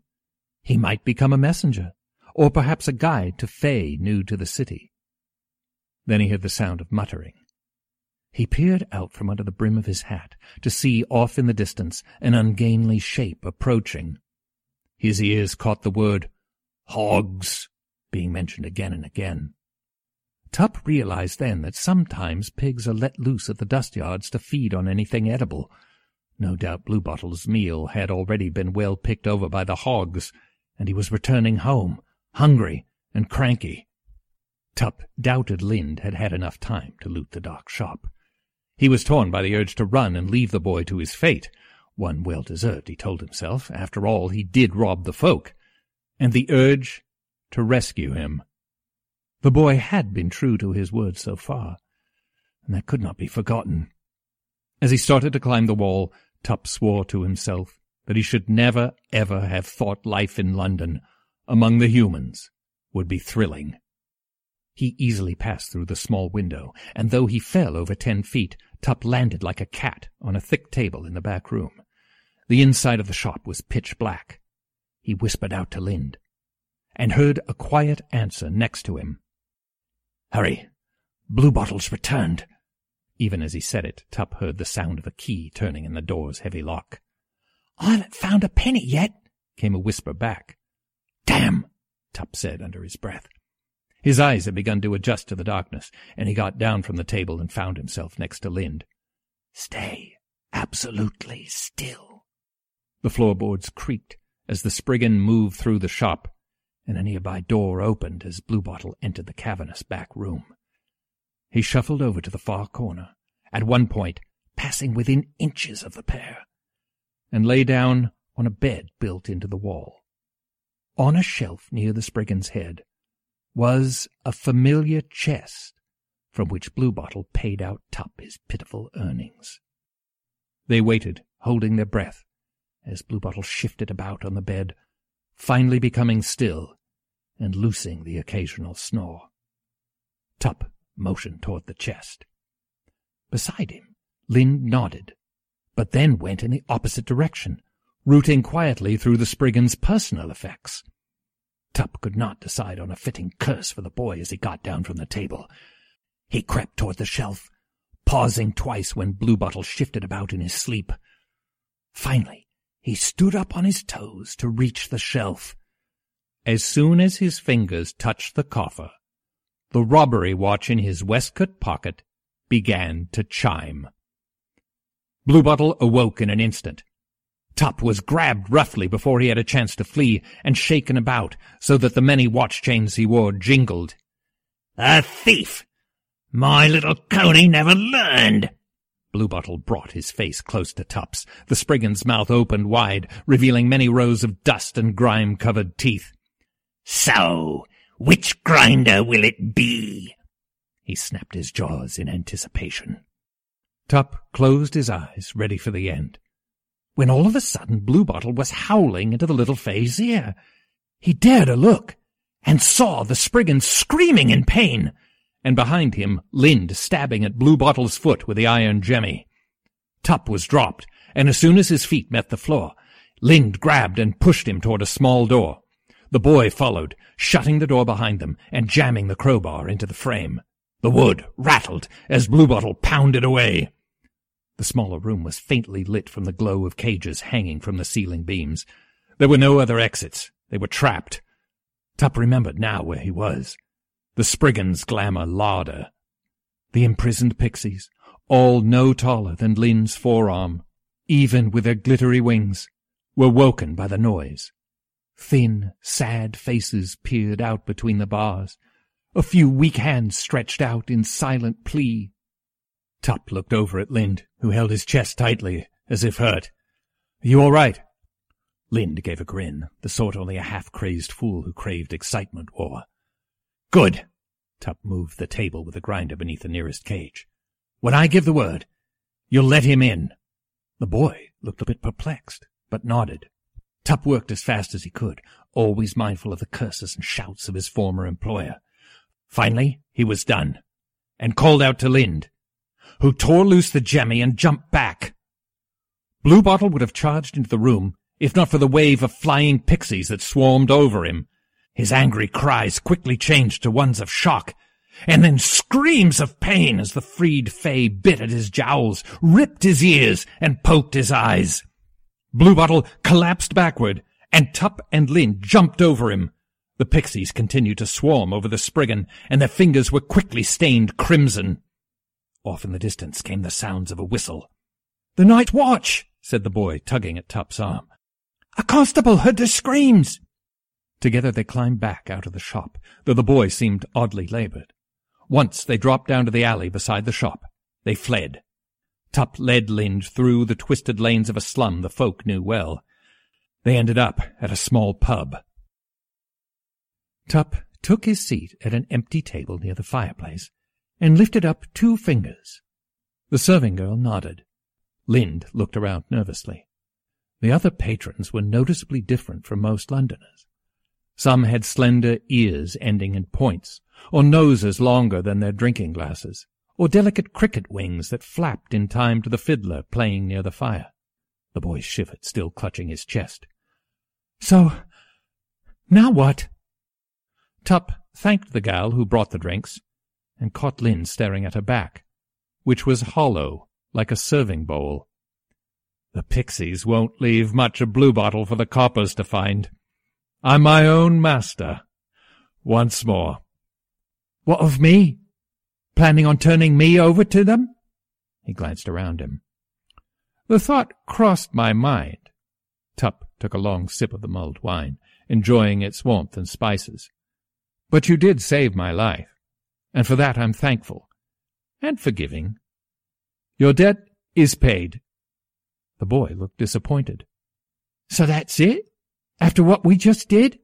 He might become a messenger, or perhaps a guide to Fay new to the city. Then he heard the sound of muttering. He peered out from under the brim of his hat to see off in the distance an ungainly shape approaching. His ears caught the word hogs being mentioned again and again. Tup realized then that sometimes pigs are let loose at the dust yards to feed on anything edible. No doubt Bluebottle's meal had already been well picked over by the hogs, and he was returning home, hungry and cranky. Tup doubted Lind had had enough time to loot the dark shop. He was torn by the urge to run and leave the boy to his fate. One well deserved, he told himself. After all, he did rob the folk. And the urge to rescue him. The boy had been true to his word so far, and that could not be forgotten. As he started to climb the wall, Tup swore to himself that he should never, ever have thought life in London, among the humans, would be thrilling. He easily passed through the small window, and though he fell over ten feet, Tup landed like a cat on a thick table in the back room. The inside of the shop was pitch black. He whispered out to Lind, and heard a quiet answer next to him. Hurry! Bluebottle's returned. Even as he said it, Tup heard the sound of a key turning in the door's heavy lock. I haven't found a penny yet, came a whisper back. Damn! Tup said under his breath. His eyes had begun to adjust to the darkness, and he got down from the table and found himself next to Lind. Stay absolutely still. The floorboards creaked as the Spriggan moved through the shop, and a nearby door opened as Bluebottle entered the cavernous back room. He shuffled over to the far corner, at one point passing within inches of the pair, and lay down on a bed built into the wall. On a shelf near the Spriggan's head was a familiar chest from which Bluebottle paid out Tup his pitiful earnings. They waited, holding their breath, as Bluebottle shifted about on the bed, finally becoming still and loosing the occasional snore. Tup motioned toward the chest. Beside him, Lind nodded, but then went in the opposite direction, rooting quietly through the Spriggan's personal effects. Tup could not decide on a fitting curse for the boy as he got down from the table. He crept toward the shelf, pausing twice when Bluebottle shifted about in his sleep. Finally, he stood up on his toes to reach the shelf. As soon as his fingers touched the coffer, the robbery watch in his waistcoat pocket began to chime. Bluebottle awoke in an instant. Tup was grabbed roughly before he had a chance to flee and shaken about so that the many watch chains he wore jingled. A thief! My little coney never learned! Bluebottle brought his face close to Tup's. The Spriggan's mouth opened wide, revealing many rows of dust and grime-covered teeth. So, which grinder will it be? He snapped his jaws in anticipation. Tup closed his eyes, ready for the end when all of a sudden Bluebottle was howling into the little Fay's ear. He dared a look, and saw the Spriggan screaming in pain, and behind him Lind stabbing at Bluebottle's foot with the iron jemmy. Tup was dropped, and as soon as his feet met the floor, Lind grabbed and pushed him toward a small door. The boy followed, shutting the door behind them and jamming the crowbar into the frame. The wood rattled as Bluebottle pounded away. The smaller room was faintly lit from the glow of cages hanging from the ceiling beams. There were no other exits. They were trapped. Tup remembered now where he was. The Spriggan's glamour larder. The imprisoned pixies, all no taller than Lind's forearm, even with their glittery wings, were woken by the noise. Thin, sad faces peered out between the bars. A few weak hands stretched out in silent plea. Tup looked over at Lind, who held his chest tightly, as if hurt. You all right? Lind gave a grin, the sort only a half-crazed fool who craved excitement wore. Good. Tup moved the table with the grinder beneath the nearest cage. When I give the word, you'll let him in. The boy looked a bit perplexed, but nodded. Tup worked as fast as he could, always mindful of the curses and shouts of his former employer. Finally, he was done, and called out to Lind who tore loose the jemmy and jumped back. Bluebottle would have charged into the room if not for the wave of flying pixies that swarmed over him. His angry cries quickly changed to ones of shock, and then screams of pain as the freed Fay bit at his jowls, ripped his ears, and poked his eyes. Bluebottle collapsed backward, and Tup and Lind jumped over him. The pixies continued to swarm over the Spriggan, and their fingers were quickly stained crimson. Off in the distance came the sounds of a whistle. The night watch, said the boy, tugging at Tup's arm. A constable heard the screams. Together they climbed back out of the shop, though the boy seemed oddly labored. Once they dropped down to the alley beside the shop. They fled. Tup led Lind through the twisted lanes of a slum the folk knew well. They ended up at a small pub. Tup took his seat at an empty table near the fireplace and lifted up two fingers. The serving girl nodded. Lind looked around nervously. The other patrons were noticeably different from most Londoners. Some had slender ears ending in points, or noses longer than their drinking glasses, or delicate cricket wings that flapped in time to the fiddler playing near the fire. The boy shivered, still clutching his chest. So, now what? Tup thanked the gal who brought the drinks and caught Lind staring at her back, which was hollow, like a serving bowl. The pixies won't leave much of Bluebottle for the coppers to find. I'm my own master. Once more. What of me? Planning on turning me over to them? He glanced around him. The thought crossed my mind. Tup took a long sip of the mulled wine, enjoying its warmth and spices. But you did save my life and for that I'm thankful and forgiving. Your debt is paid. The boy looked disappointed. So that's it? After what we just did?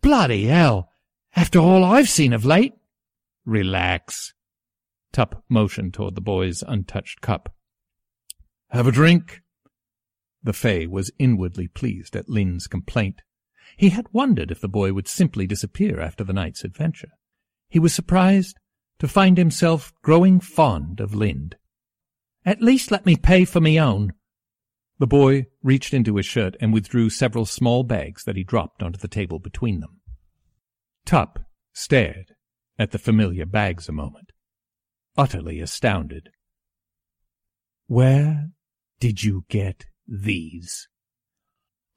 Bloody hell! After all I've seen of late? Relax. Tup motioned toward the boy's untouched cup. Have a drink? The Fay was inwardly pleased at Lind's complaint. He had wondered if the boy would simply disappear after the night's adventure he was surprised to find himself growing fond of Lind. At least let me pay for me own. The boy reached into his shirt and withdrew several small bags that he dropped onto the table between them. Tup stared at the familiar bags a moment, utterly astounded. Where did you get these?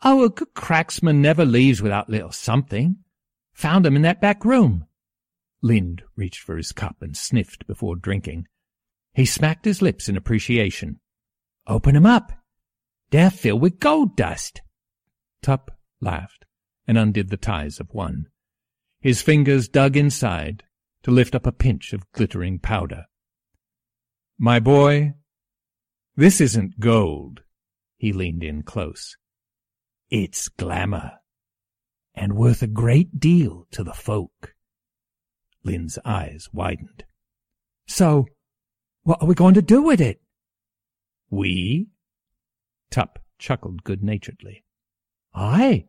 Oh, a good cracksman never leaves without little something. Found 'em in that back room. Lind reached for his cup and sniffed before drinking. He smacked his lips in appreciation. Open 'em up. They're filled with gold dust. Tup laughed and undid the ties of one. His fingers dug inside to lift up a pinch of glittering powder. My boy, this isn't gold. He leaned in close. It's glamour, and worth a great deal to the folk. Lind's eyes widened. So, what are we going to do with it? We? Tup chuckled good-naturedly. Aye.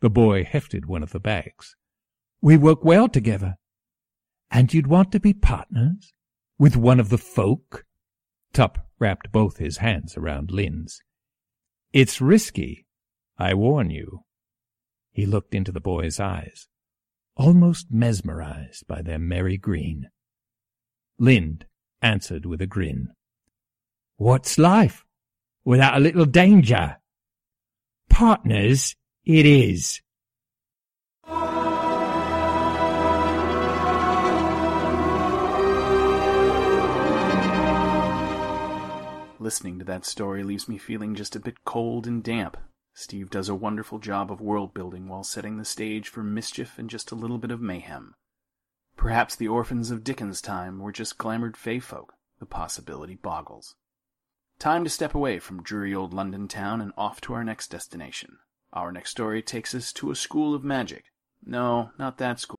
The boy hefted one of the bags. We work well together. And you'd want to be partners with one of the folk? Tup wrapped both his hands around Lind's. It's risky, I warn you. He looked into the boy's eyes, almost mesmerized by their merry green. Lind answered with a grin. What's life? without a little danger. Partners, it is. Listening to that story leaves me feeling just a bit cold and damp. Steve does a wonderful job of world building while setting the stage for mischief and just a little bit of mayhem. Perhaps the orphans of Dickens' time were just glamoured fey folk. The possibility boggles. Time to step away from dreary old London town and off to our next destination. Our next story takes us to a school of magic. No, not that school.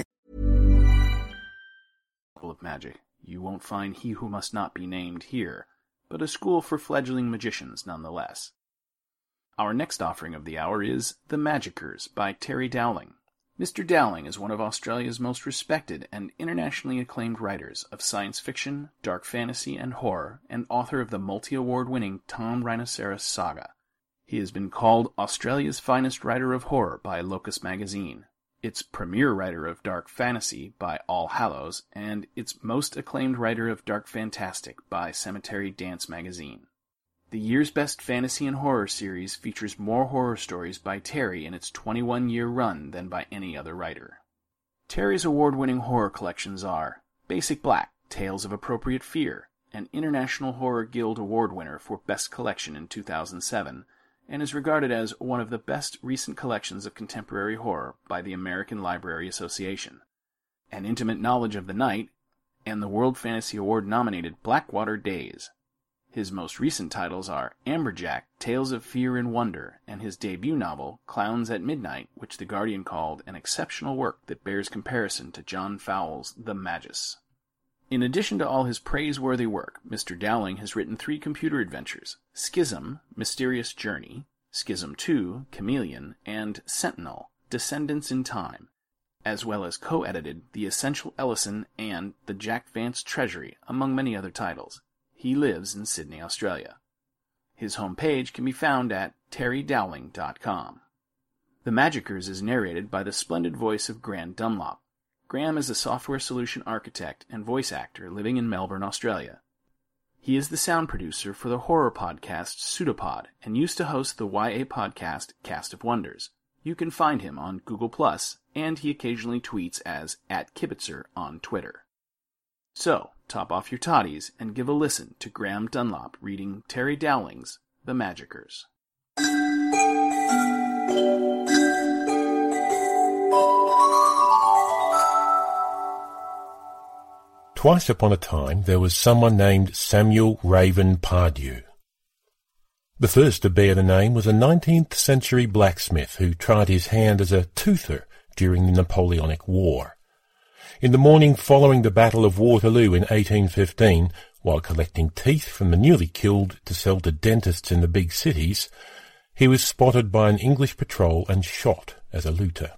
Magic. You won't find He Who Must Not Be Named here, but a school for fledgling magicians nonetheless. Our next offering of the hour is The Magickers by Terry Dowling. Mr. Dowling is one of Australia's most respected and internationally acclaimed writers of science fiction, dark fantasy, and horror, and author of the multi award winning Tom Rynosseros Saga. He has been called Australia's finest writer of horror by Locus magazine, its premier writer of dark fantasy by All Hallows, and its most acclaimed writer of dark fantastic by Cemetery Dance magazine. The year's best fantasy and horror series features more horror stories by Terry in its 21 year run than by any other writer. Terry's award winning horror collections are Basic Black Tales of Appropriate Fear, an International Horror Guild Award winner for Best Collection in 2007, and is regarded as one of the best recent collections of contemporary horror by the American Library Association. An intimate knowledge of the night, and the World Fantasy Award nominated Blackwater Days. His most recent titles are Amberjack, Tales of Fear and Wonder, and his debut novel, Clowns at Midnight, which The Guardian called an exceptional work that bears comparison to John Fowles' The Magus. In addition to all his praiseworthy work, Mr. Dowling has written three computer adventures Schizm, Mysterious Journey, Schizm 2, Chameleon, and Sentinel, Descendants in Time, as well as co edited The Essential Ellison and The Jack Vance Treasury, among many other titles. He lives in Sydney, Australia. His homepage can be found at terrydowling.com. The Magickers is narrated by the splendid voice of Graeme Dunlop. Graeme is a software solution architect and voice actor living in Melbourne, Australia. He is the sound producer for the horror podcast Pseudopod and used to host the YA podcast Cast of Wonders. You can find him on Google Plus, and he occasionally tweets as at Kibitzer on Twitter. So, top off your toddies and give a listen to Graeme Dunlop reading Terry Dowling's The Magickers. Twice upon a time there was someone named Samuel Raven Pardieu. The first to bear the name was a 19th century blacksmith who tried his hand as a toother during the Napoleonic War. In the morning following the Battle of Waterloo in 1815, while collecting teeth from the newly killed to sell to dentists in the big cities, he was spotted by an English patrol and shot as a looter.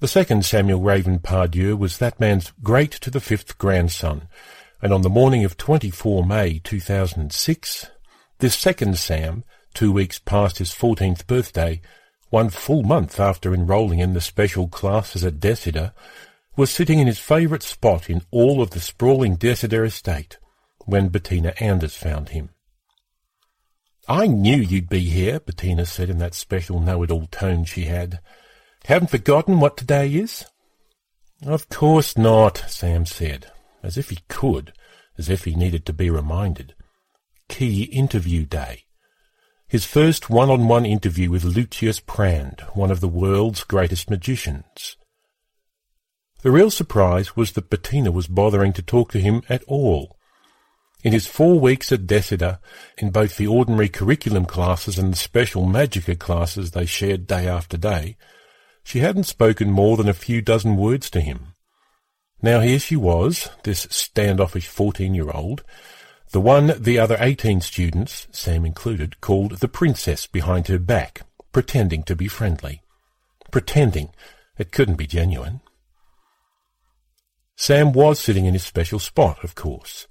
The second Samuel Raven Pardieu was that man's great to the fifth grandson, and on the morning of 24 May 2006, this second Sam, two weeks past his fourteenth birthday, one full month after enrolling in the special classes at Dessida, was sitting in his favourite spot in all of the sprawling Dessida estate when Bettina Anders found him. I knew you'd be here, Bettina said in that special know-it-all tone she had. Haven't forgotten what today is? Of course not, Sam said, as if he could, as if he needed to be reminded key interview day. His first one-on-one interview with Lucius Prand, one of the world's greatest magicians. The real surprise was that Bettina was bothering to talk to him at all. In his four weeks at Dessida, in both the ordinary curriculum classes and the special Magica classes they shared day after day, she hadn't spoken more than a few dozen words to him. Now here she was, this standoffish fourteen-year-old, the one the other eighteen students, Sam included, called the princess behind her back, pretending to be friendly. Pretending. It couldn't be genuine. Sam was sitting in his special spot, of course.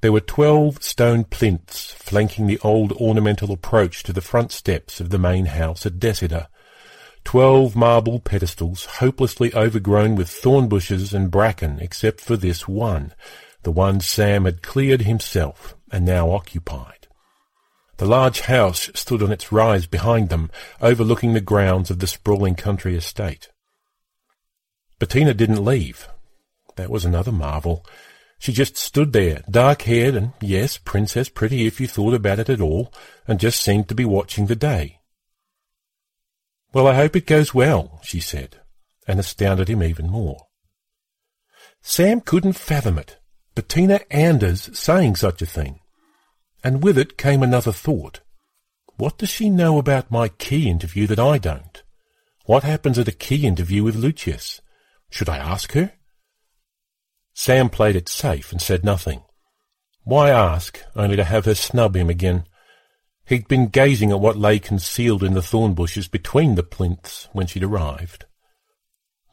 There were twelve stone plinths flanking the old ornamental approach to the front steps of the main house at Dessida. Twelve marble pedestals, hopelessly overgrown with thorn bushes and bracken, except for this one, the one Sam had cleared himself and now occupied. The large house stood on its rise behind them, overlooking the grounds of the sprawling country estate. Bettina didn't leave. That was another marvel. She just stood there, dark-haired and, yes, princess pretty if you thought about it at all, and just seemed to be watching the day. Well, I hope it goes well, she said, and astounded him even more. Sam couldn't fathom it. Bettina Anders saying such a thing. And with it came another thought. What does she know about my key interview that I don't? What happens at a key interview with Lucius? Should I ask her? Sam played it safe and said nothing. Why ask, only to have her snub him again? He'd been gazing at what lay concealed in the thorn bushes between the plinths when she'd arrived.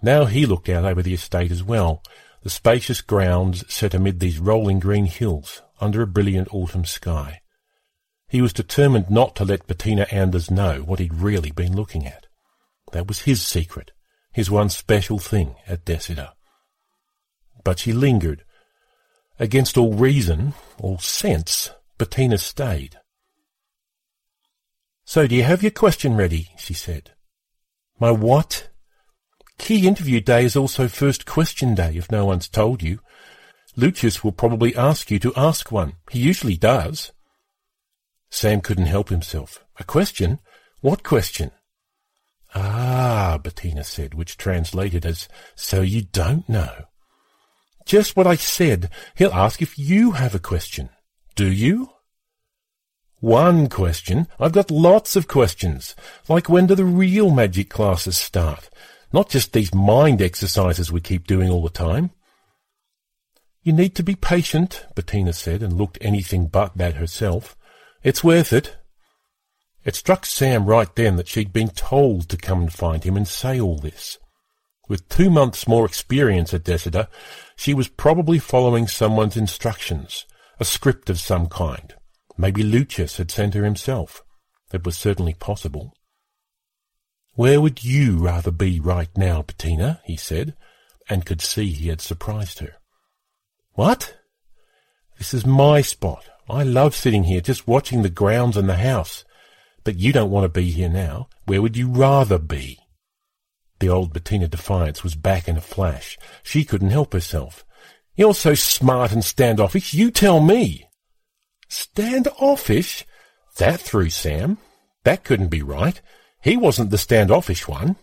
Now he looked out over the estate as well, the spacious grounds set amid these rolling green hills under a brilliant autumn sky. He was determined not to let Bettina Anders know what he'd really been looking at. That was his secret, his one special thing at Dessida. But she lingered. Against all reason, all sense, Bettina stayed. So do you have your question ready? she said. My what? Key interview day is also first question day, if no one's told you. Lucius will probably ask you to ask one. He usually does. Sam couldn't help himself. A question? What question? Ah, Bettina said, which translated as, so you don't know. Just what I said. He'll ask if you have a question. Do you? One question. I've got lots of questions. Like when do the real magic classes start? Not just these mind exercises we keep doing all the time. You need to be patient, Bettina said, and looked anything but that herself. It's worth it. It struck Sam right then that she'd been told to come and find him and say all this. With two months more experience at Dessida, she was probably following someone's instructions, a script of some kind. Maybe Lucius had sent her himself. It was certainly possible. Where would you rather be right now, Bettina? he said, and could see he had surprised her. What? This is my spot. I love sitting here just watching the grounds and the house. But you don't want to be here now. Where would you rather be? The old Bettina Defiance was back in a flash. She couldn't help herself. You're so smart and standoffish, you tell me. Standoffish? That threw Sam. That couldn't be right. He wasn't the standoffish one.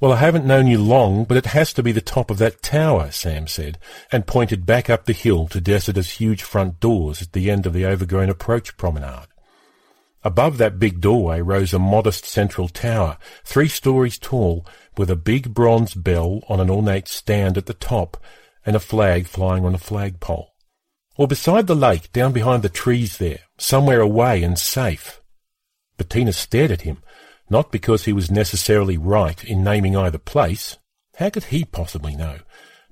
Well, I haven't known you long, but it has to be the top of that tower, Sam said, and pointed back up the hill to Dessida's huge front doors at the end of the overgrown approach promenade. Above that big doorway rose a modest central tower, three stories tall, with a big bronze bell on an ornate stand at the top and a flag flying on a flagpole. Or beside the lake, down behind the trees there, somewhere away and safe. Bettina stared at him, not because he was necessarily right in naming either place. How could he possibly know?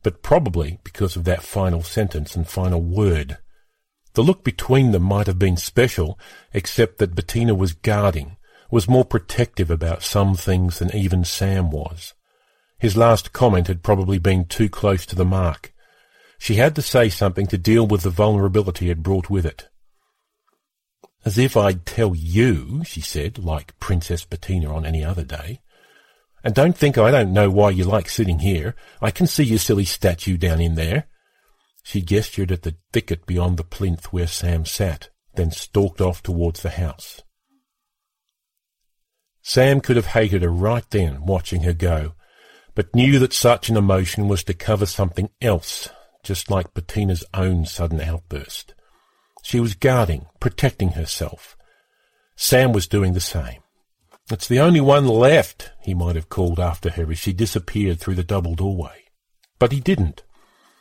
But probably because of that final sentence and final word. The look between them might have been special, except that Bettina was guarding, was more protective about some things than even Sam was. His last comment had probably been too close to the mark. She had to say something to deal with the vulnerability it brought with it. As if I'd tell you, she said, like Princess Bettina on any other day. And don't think I don't know why you like sitting here. I can see your silly statue down in there. She gestured at the thicket beyond the plinth where Sam sat, then stalked off towards the house. Sam could have hated her right then, watching her go, but knew that such an emotion was to cover something else, just like Bettina's own sudden outburst. She was guarding, protecting herself. Sam was doing the same. It's the only one left, he might have called after her as she disappeared through the double doorway. But he didn't.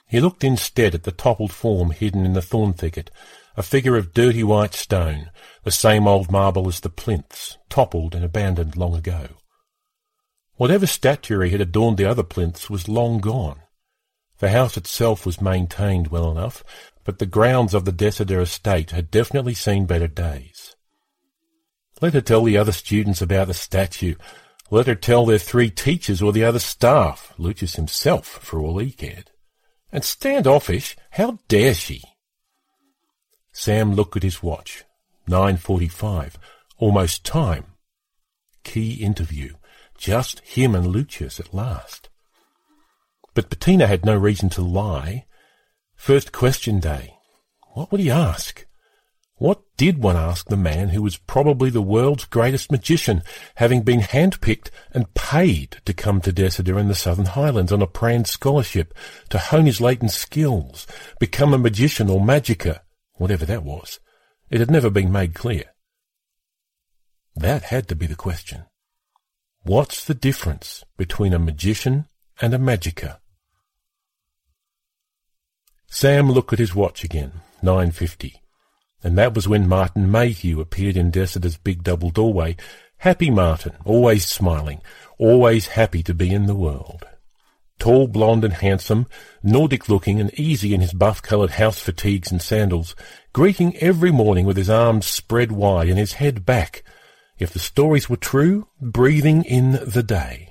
He looked instead at the toppled form hidden in the thorn thicket, a figure of dirty white stone, the same old marble as the plinths, toppled and abandoned long ago. Whatever statuary had adorned the other plinths was long gone. The house itself was maintained well enough, but the grounds of the Dessida estate had definitely seen better days. Let her tell the other students about the statue. Let her tell their three teachers or the other staff, Lucius himself, for all he cared. And standoffish, how dare she? Sam looked at his watch. 9.45. Almost time. Key interview. Just him and Lucius at last. But Bettina had no reason to lie. First question day. What would he ask? What did one ask the man who was probably the world's greatest magician, having been handpicked and paid to come to Dessida in the Southern Highlands on a Prand scholarship to hone his latent skills, become a magician or magicker, whatever that was? It had never been made clear. That had to be the question. What's the difference between a magician and a magicker? Sam looked at his watch again, 9.50, and that was when Martin Mayhew appeared in Dessida's big double doorway. Happy Martin, always smiling, always happy to be in the world. Tall, blond and handsome, Nordic-looking and easy in his buff-coloured house fatigues and sandals, greeting every morning with his arms spread wide and his head back. If the stories were true, breathing in the day.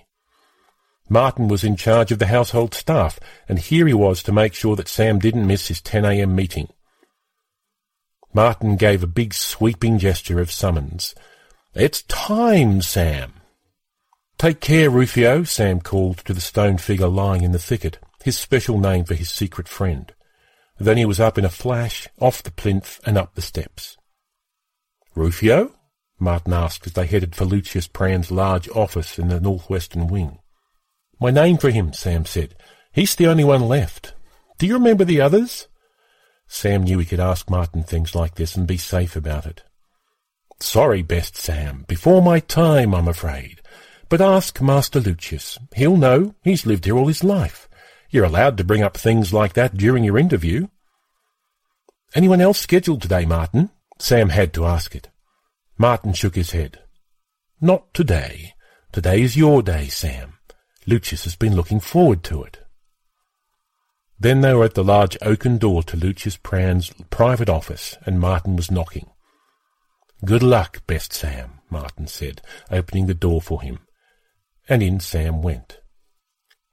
Martin was in charge of the household staff, and here he was to make sure that Sam didn't miss his 10 a.m. meeting. Martin gave a big sweeping gesture of summons. It's time, Sam. Take care, Rufio, Sam called to the stone figure lying in the thicket, his special name for his secret friend. Then he was up in a flash, off the plinth, and up the steps. Rufio? Martin asked as they headed for Lucius Prand's large office in the northwestern wing. My name for him, Sam said. He's the only one left. Do you remember the others? Sam knew he could ask Martin things like this and be safe about it. Sorry, best Sam. Before my time, I'm afraid. But ask Master Lucius. He'll know. He's lived here all his life. You're allowed to bring up things like that during your interview. Anyone else scheduled today, Martin? Sam had to ask it. Martin shook his head. Not today. Today is your day, Sam. Lucius has been looking forward to it. Then they were at the large oaken door to Lucius Prand's private office, and Martin was knocking. Good luck, best Sam, Martin said, opening the door for him. And in Sam went.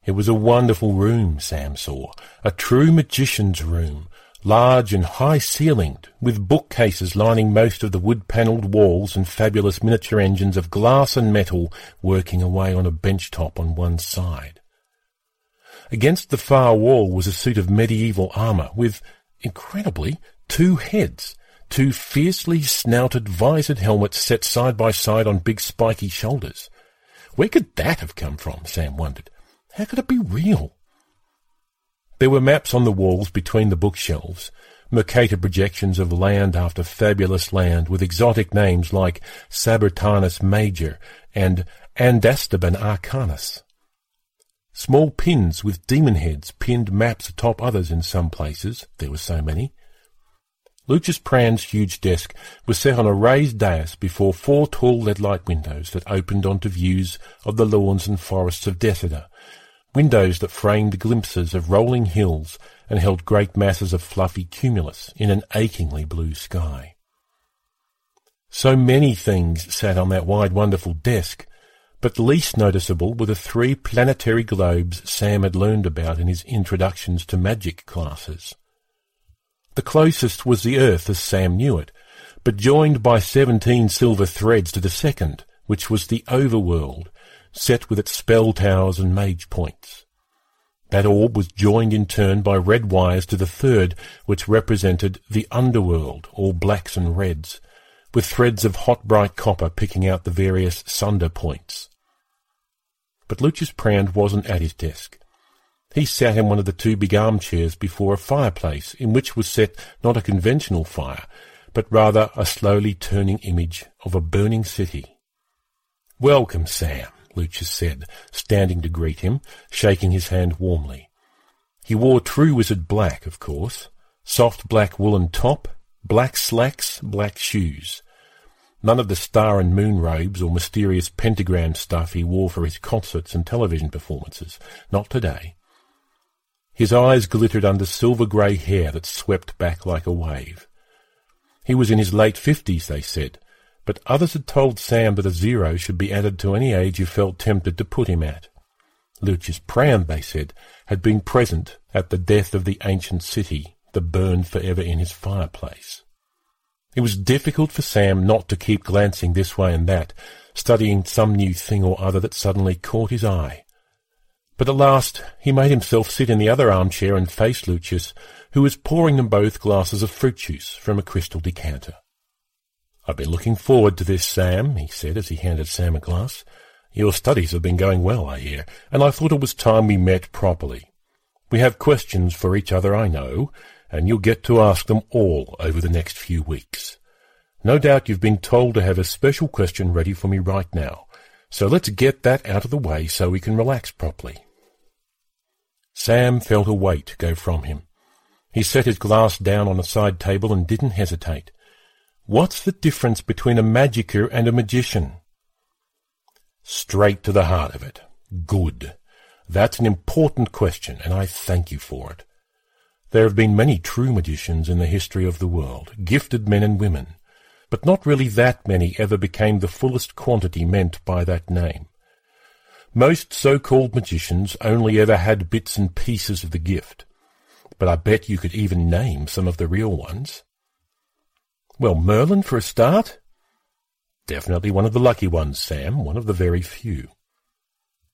It was a wonderful room, Sam saw, a true magician's room, large and high-ceilinged, with bookcases lining most of the wood-panelled walls and fabulous miniature engines of glass and metal working away on a bench-top on one side. Against the far wall was a suit of medieval armour with, incredibly, two heads, two fiercely snouted visored helmets set side by side on big spiky shoulders. Where could that have come from, Sam wondered. How could it be real? There were maps on the walls between the bookshelves, Mercator projections of land after fabulous land with exotic names like Sabertanus Major and Andastaban Arcanus. Small pins with demon heads pinned maps atop others in some places, there were so many. Lucius Prand's huge desk was set on a raised dais before four tall lead-light windows that opened onto views of the lawns and forests of Dessida, windows that framed glimpses of rolling hills and held great masses of fluffy cumulus in an achingly blue sky. So many things sat on that wide, wonderful desk but least noticeable were the three planetary globes Sam had learned about in his introductions to magic classes. The closest was the Earth as Sam knew it, but joined by seventeen silver threads to the second, which was the overworld, set with its spell towers and mage points. That orb was joined in turn by red wires to the third, which represented the underworld, all blacks and reds, with threads of hot bright copper picking out the various sunder points. But Lucius Prand wasn't at his desk. He sat in one of the two big armchairs before a fireplace, in which was set not a conventional fire, but rather a slowly turning image of a burning city. Welcome, Sam, Lucius said, standing to greet him, shaking his hand warmly. He wore true wizard black, of course, soft black woolen top, black slacks, black shoes. None of the star and moon robes or mysterious pentagram stuff he wore for his concerts and television performances. Not today. His eyes glittered under silver grey hair that swept back like a wave. He was in his late fifties, they said, but others had told Sam that a zero should be added to any age you felt tempted to put him at. Lucius Prand, they said, had been present at the death of the ancient city that burned forever in his fireplace. It was difficult for Sam not to keep glancing this way and that, studying some new thing or other that suddenly caught his eye. But at last he made himself sit in the other armchair and face Lucius, who was pouring them both glasses of fruit juice from a crystal decanter. I've been looking forward to this, Sam, he said as he handed Sam a glass. Your studies have been going well, I hear, and I thought it was time we met properly. We have questions for each other, I know, and you'll get to ask them all over the next few weeks. No doubt you've been told to have a special question ready for me right now, so let's get that out of the way so we can relax properly. Sam felt a weight go from him. He set his glass down on a side table and didn't hesitate. What's the difference between a magicker and a magician? Straight to the heart of it. Good. That's an important question, and I thank you for it. There have been many true magicians in the history of the world, gifted men and women, but not really that many ever became the fullest quantity meant by that name. Most so-called magicians only ever had bits and pieces of the gift, but I bet you could even name some of the real ones. Well, Merlin for a start? Definitely one of the lucky ones, Sam, one of the very few.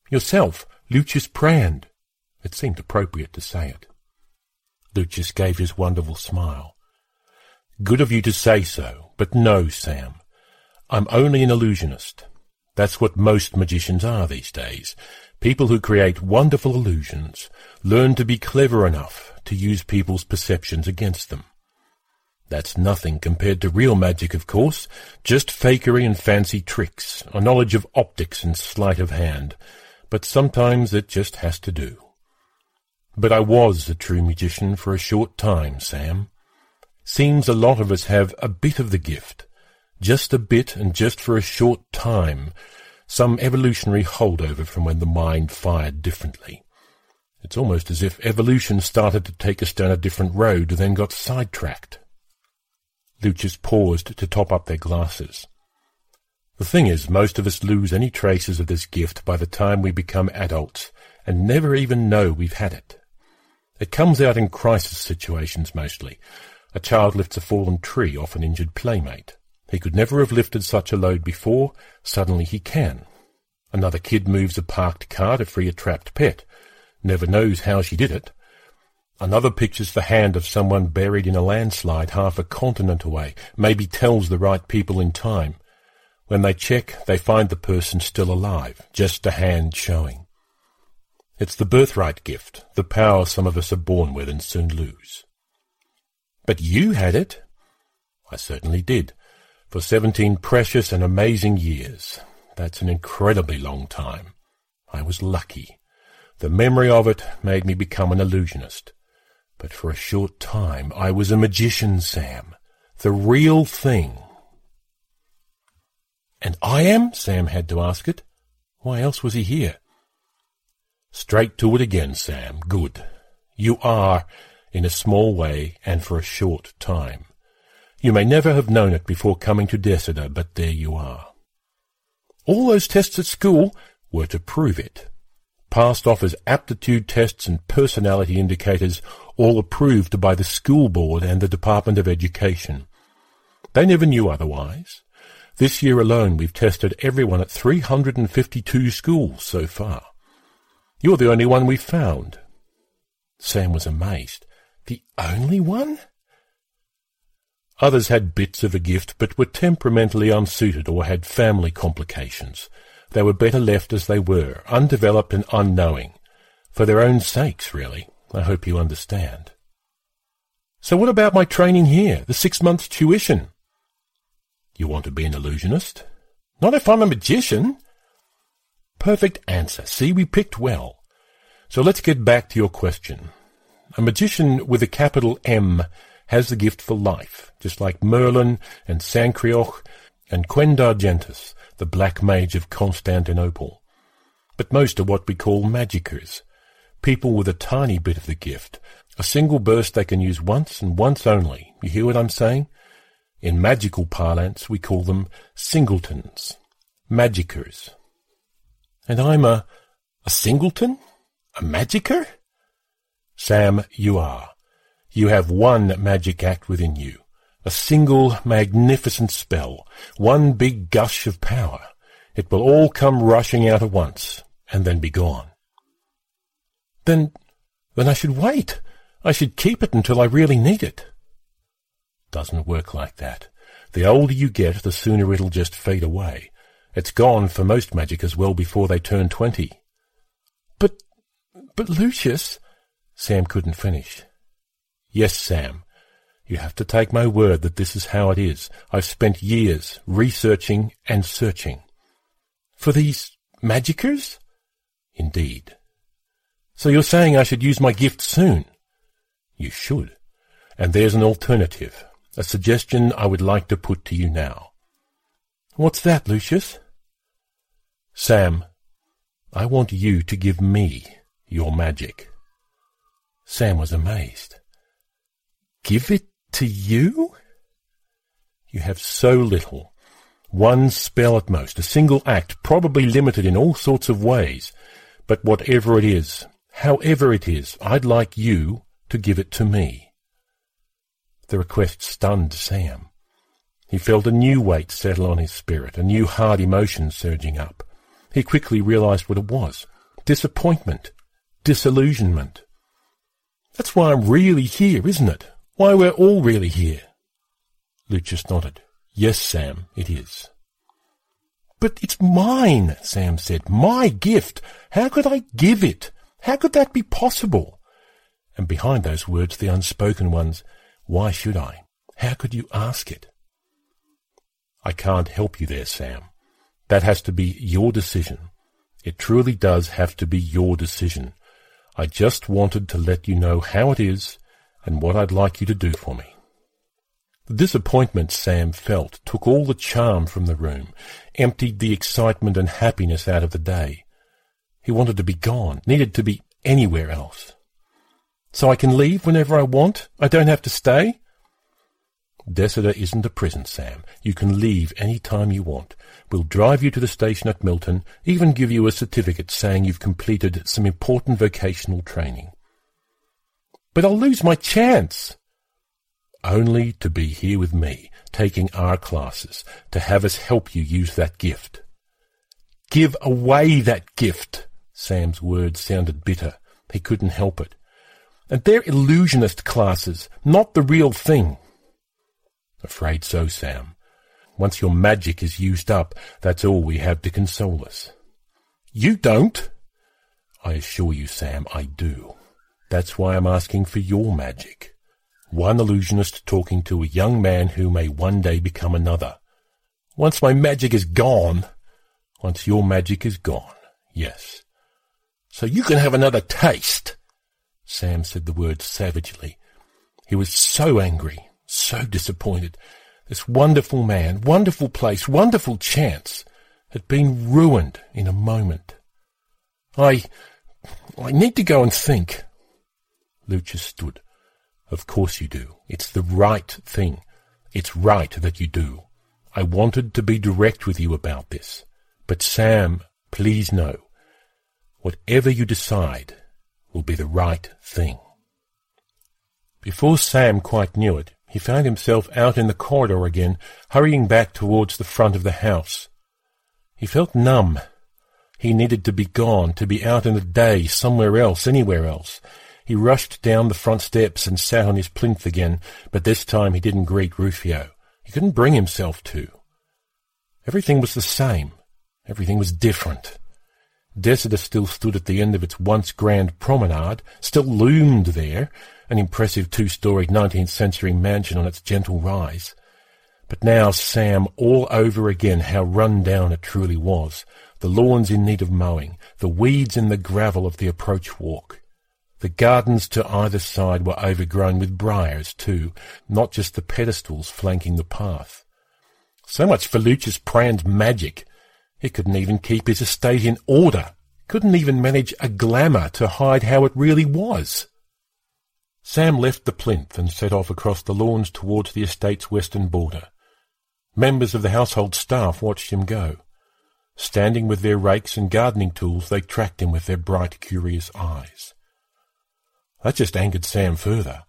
Yourself, Lucius Prand. It seemed appropriate to say it. Lucius gave his wonderful smile. Good of you to say so, but no, Sam. I'm only an illusionist. That's what most magicians are these days. People who create wonderful illusions learn to be clever enough to use people's perceptions against them. That's nothing compared to real magic, of course, just fakery and fancy tricks, a knowledge of optics and sleight of hand, but sometimes it just has to do. But I was a true magician for a short time, Sam. Seems a lot of us have a bit of the gift. Just a bit and just for a short time. Some evolutionary holdover from when the mind fired differently. It's almost as if evolution started to take us down a different road, then got sidetracked. Lucius paused to top up their glasses. The thing is, most of us lose any traces of this gift by the time we become adults, and never even know we've had it. It comes out in crisis situations mostly. A child lifts a fallen tree off an injured playmate. He could never have lifted such a load before, suddenly he can. Another kid moves a parked car to free a trapped pet. Never knows how she did it. Another pictures the hand of someone buried in a landslide half a continent away, maybe tells the right people in time. When they check, they find the person still alive, just a hand showing. It's the birthright gift, the power some of us are born with and soon lose. But you had it. I certainly did. For seventeen precious and amazing years. That's an incredibly long time. I was lucky. The memory of it made me become an illusionist. But for a short time I was a magician, Sam. The real thing. And I am? Sam had to ask it. Why else was he here? Straight to it again, Sam. Good. You are, in a small way and for a short time. You may never have known it before coming to Dessida, but there you are. All those tests at school were to prove it. Passed off as aptitude tests and personality indicators, all approved by the school board and the Department of Education. They never knew otherwise. This year alone we've tested everyone at 352 schools so far. You're the only one we've found. Sam was amazed. The only one? Others had bits of a gift, but were temperamentally unsuited or had family complications. They were better left as they were, undeveloped and unknowing. For their own sakes, really. I hope you understand. So what about my training here, the six months tuition? You want to be an illusionist? Not if I'm a magician. Perfect answer. See, we picked well. So let's get back to your question. A magician with a capital M has the gift for life, just like Merlin and Sancrioch and Quendargentus, the black mage of Constantinople. But most are what we call magickers, people with a tiny bit of the gift, a single burst they can use once and once only. You hear what I'm saying? In magical parlance, we call them singletons, magickers. And I'm a, a singleton? A magicker? Sam, you are. You have one magic act within you. A single magnificent spell. One big gush of power. It will all come rushing out at once, and then be gone. Then, then I should wait. I should keep it until I really need it. Doesn't work like that. The older you get, the sooner it'll just fade away. It's gone for most magickers well before they turn twenty. But, but Lucius, Sam couldn't finish. Yes, Sam. You have to take my word that this is how it is. I've spent years researching and searching. For these magickers? Indeed. So you're saying I should use my gift soon? You should. And there's an alternative, a suggestion I would like to put to you now. What's that, Lucius? Sam, I want you to give me your magic. Sam was amazed. Give it to you? You have so little. One spell at most, a single act, probably limited in all sorts of ways. But whatever it is, however it is, I'd like you to give it to me. The request stunned Sam. He felt a new weight settle on his spirit, a new hard emotion surging up. He quickly realized what it was. Disappointment. Disillusionment. That's why I'm really here, isn't it? Why we're all really here. Lucius nodded. Yes, Sam, it is. But it's mine, Sam said. My gift. How could I give it? How could that be possible? And behind those words, the unspoken ones, why should I? How could you ask it? I can't help you there, Sam. That has to be your decision. It truly does have to be your decision. I just wanted to let you know how it is and what I'd like you to do for me. The disappointment Sam felt took all the charm from the room, emptied the excitement and happiness out of the day. He wanted to be gone, needed to be anywhere else. So I can leave whenever I want? I don't have to stay? Dessida isn't a prison, Sam. You can leave any time you want. We'll drive you to the station at Milton, even give you a certificate saying you've completed some important vocational training. But I'll lose my chance. Only to be here with me, taking our classes, to have us help you use that gift. Give away that gift. Sam's words sounded bitter. He couldn't help it. And they're illusionist classes, not the real thing. Afraid so, Sam. Once your magic is used up, that's all we have to console us. You don't? I assure you, Sam, I do. That's why I'm asking for your magic. One illusionist talking to a young man who may one day become another. Once my magic is gone, once your magic is gone, yes. So you can have another taste. Sam said the words savagely. He was so angry, so disappointed. This wonderful man, wonderful place, wonderful chance had been ruined in a moment. I, I need to go and think. Lucius stood. Of course you do. It's the right thing. It's right that you do. I wanted to be direct with you about this. But Sam, please know, whatever you decide will be the right thing. Before Sam quite knew it, he found himself out in the corridor again, hurrying back towards the front of the house. He felt numb. He needed to be gone, to be out in the day, somewhere else, anywhere else. He rushed down the front steps and sat on his plinth again, but this time he didn't greet Rufio. He couldn't bring himself to. Everything was the same. Everything was different. Dessida still stood at the end of its once grand promenade, still loomed there, an impressive two-storied 19th century mansion on its gentle rise. But now Sam all over again how run down it truly was, the lawns in need of mowing, the weeds in the gravel of the approach walk. The gardens to either side were overgrown with briars too, not just the pedestals flanking the path. So much for Lucius Prand's magic. He couldn't even keep his estate in order, couldn't even manage a glamour to hide how it really was. Sam left the plinth and set off across the lawns towards the estate's western border. Members of the household staff watched him go. Standing with their rakes and gardening tools, they tracked him with their bright, curious eyes. That just angered Sam further.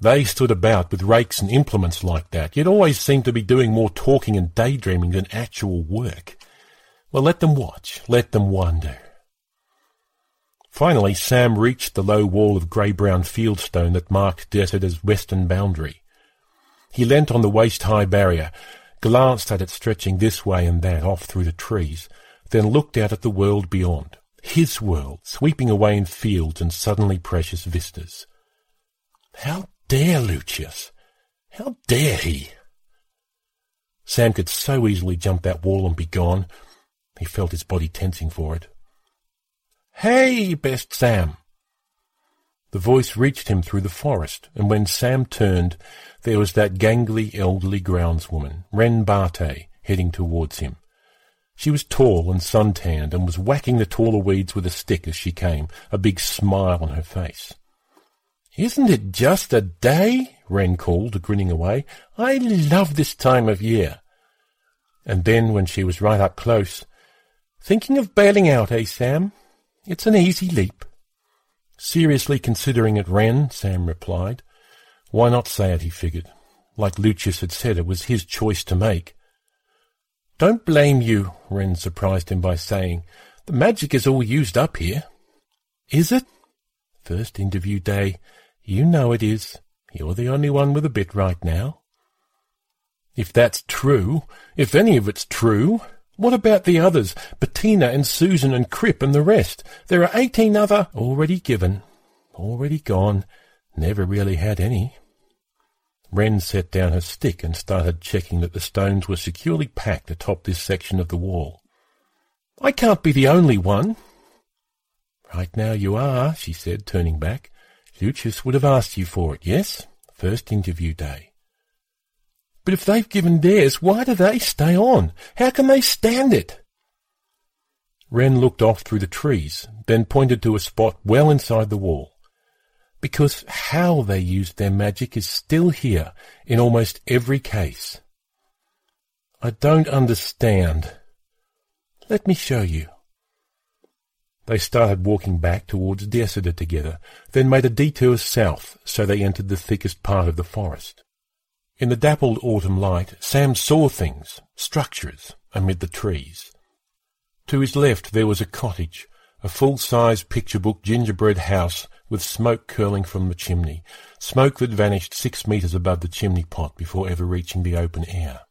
They stood about with rakes and implements like that, yet always seemed to be doing more talking and daydreaming than actual work. Well, let them watch, let them wonder. Finally, Sam reached the low wall of grey-brown fieldstone that marked Dessida's western boundary. He leant on the waist-high barrier, glanced at it stretching this way and that off through the trees, then looked out at the world beyond, his world, sweeping away in fields and suddenly precious vistas. How dare Lucius? How dare he? Sam could so easily jump that wall and be gone. He felt his body tensing for it. Hey, best Sam! The voice reached him through the forest, and when Sam turned, there was that gangly elderly groundswoman, Wren Bartet, heading towards him. She was tall and sun-tanned, and was whacking the taller weeds with a stick as she came, a big smile on her face. Isn't it just a day? Wren called, grinning away. I love this time of year. And then, when she was right up close, Thinking of bailing out, eh, Sam? It's an easy leap. Seriously considering it, Wren, Sam replied. Why not say it, he figured. Like Lucius had said, it was his choice to make. Don't blame you, Wren surprised him by saying. The magic is all used up here. Is it? First interview day. You know it is. You're the only one with a bit right now. If that's true, if any of it's true, what about the others? Bettina and Susan and Crip and the rest. There are eighteen other already given, already gone, never really had any. Wren set down her stick and started checking that the stones were securely packed atop this section of the wall. I can't be the only one. Right now you are, she said, turning back. Lucius would have asked you for it, yes? First interview day. But if they've given theirs, why do they stay on? How can they stand it? Wren looked off through the trees, then pointed to a spot well inside the wall. Because how they used their magic is still here in almost every case. I don't understand. Let me show you. They started walking back towards Dessida together, then made a detour south so they entered the thickest part of the forest. In the dappled autumn light, Sam saw things, structures, amid the trees. To his left there was a cottage, a full-size picture-book gingerbread house with smoke curling from the chimney, smoke that vanished six metres above the chimney pot before ever reaching the open air.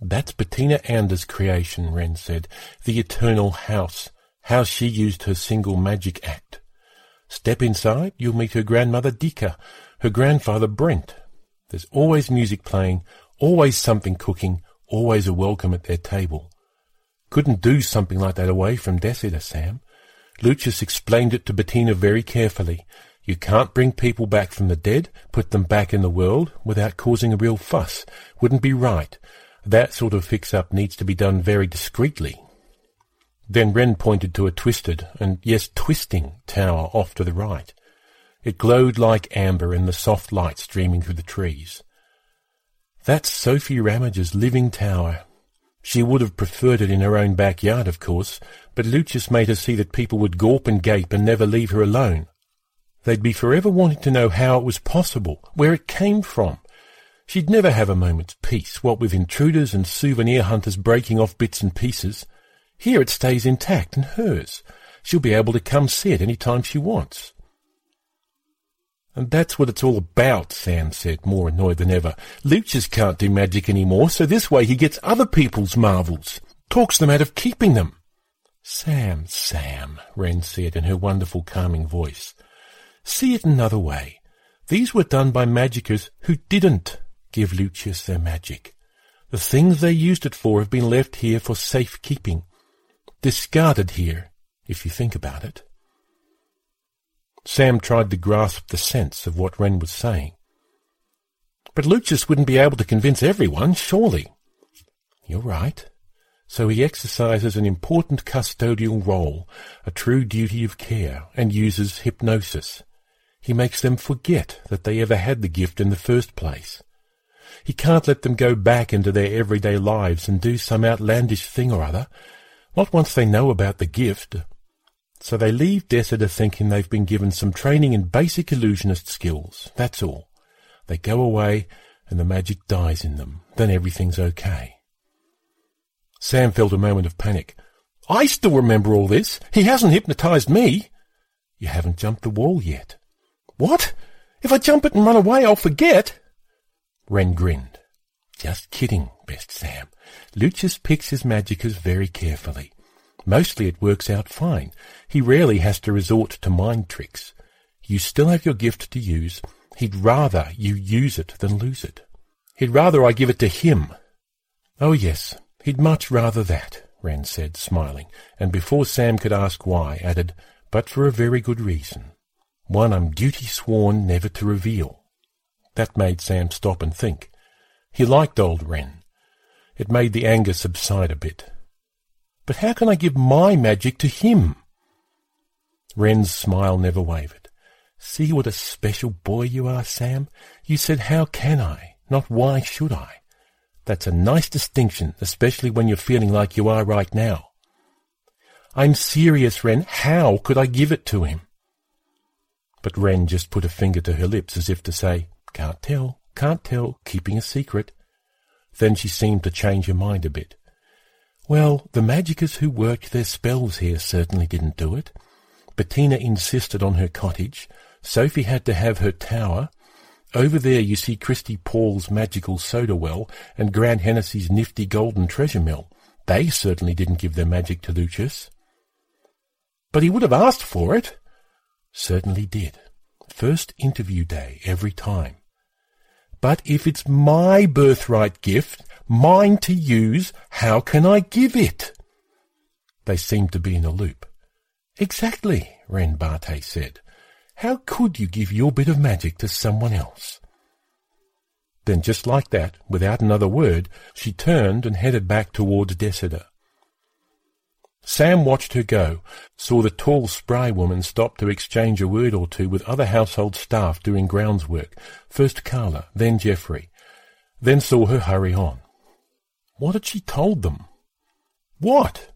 That's Bettina Anders' creation, Wren said, the eternal house, how she used her single magic act. Step inside, you'll meet her grandmother Dika, her grandfather Brent. There's always music playing, always something cooking, always a welcome at their table. Couldn't do something like that away from Dessida, Sam. Lucius explained it to Bettina very carefully. You can't bring people back from the dead, put them back in the world, without causing a real fuss. Wouldn't be right. That sort of fix-up needs to be done very discreetly. Then Wren pointed to a twisted, and yes, twisting, tower off to the right. It glowed like amber in the soft light streaming through the trees. That's Sophie Ramage's living tower. She would have preferred it in her own backyard, of course, but Lucius made her see that people would gawp and gape and never leave her alone. They'd be forever wanting to know how it was possible, where it came from. She'd never have a moment's peace, what with intruders and souvenir hunters breaking off bits and pieces. Here it stays intact and hers. She'll be able to come see it any time she wants. And that's what it's all about, Sam said, more annoyed than ever. Lucius can't do magic any more, so this way he gets other people's marvels, talks them out of keeping them. Sam, Sam, Wren said in her wonderful calming voice. See it another way. These were done by magicians who didn't give Lucius their magic. The things they used it for have been left here for safe keeping discarded here, if you think about it. Sam tried to grasp the sense of what Wren was saying. But Lucius wouldn't be able to convince everyone, surely. You're right. So he exercises an important custodial role, a true duty of care, and uses hypnosis. He makes them forget that they ever had the gift in the first place. He can't let them go back into their everyday lives and do some outlandish thing or other, not once they know about the gift. So they leave Dessida thinking they've been given some training in basic illusionist skills. That's all. They go away and the magic dies in them. Then everything's okay. Sam felt a moment of panic. I still remember all this. He hasn't hypnotized me. You haven't jumped the wall yet. What? If I jump it and run away, I'll forget. Wren grinned. Just kidding, best Sam. Lucius picks his magickers very carefully. Mostly it works out fine. He rarely has to resort to mind tricks. You still have your gift to use. He'd rather you use it than lose it. He'd rather I give it to him. Oh yes, he'd much rather that, Wren said, smiling, and before Sam could ask why, added, but for a very good reason. One I'm duty sworn never to reveal. That made Sam stop and think. He liked old Wren. It made the anger subside a bit. But how can I give my magic to him? Wren's smile never wavered. See what a special boy you are, Sam? You said, how can I, not why should I? That's a nice distinction, especially when you're feeling like you are right now. I'm serious, Wren. How could I give it to him? But Wren just put a finger to her lips as if to say, can't tell, can't tell, keeping a secret. Then she seemed to change her mind a bit. Well, the magickers who worked their spells here certainly didn't do it. Bettina insisted on her cottage. Sophie had to have her tower. Over there you see Christy Paul's magical soda well and Grant Hennessy's nifty golden treasure mill. They certainly didn't give their magic to Lucius. But he would have asked for it. Certainly did. First interview day every time. But if it's my birthright gift, mine to use, how can I give it? They seemed to be in a loop. Exactly, Wren Bate said. How could you give your bit of magic to someone else? Then just like that, without another word, she turned and headed back towards Dessida. Sam watched her go, saw the tall spry woman stop to exchange a word or two with other household staff doing grounds work, first Carla, then Geoffrey, then saw her hurry on. What had she told them? What?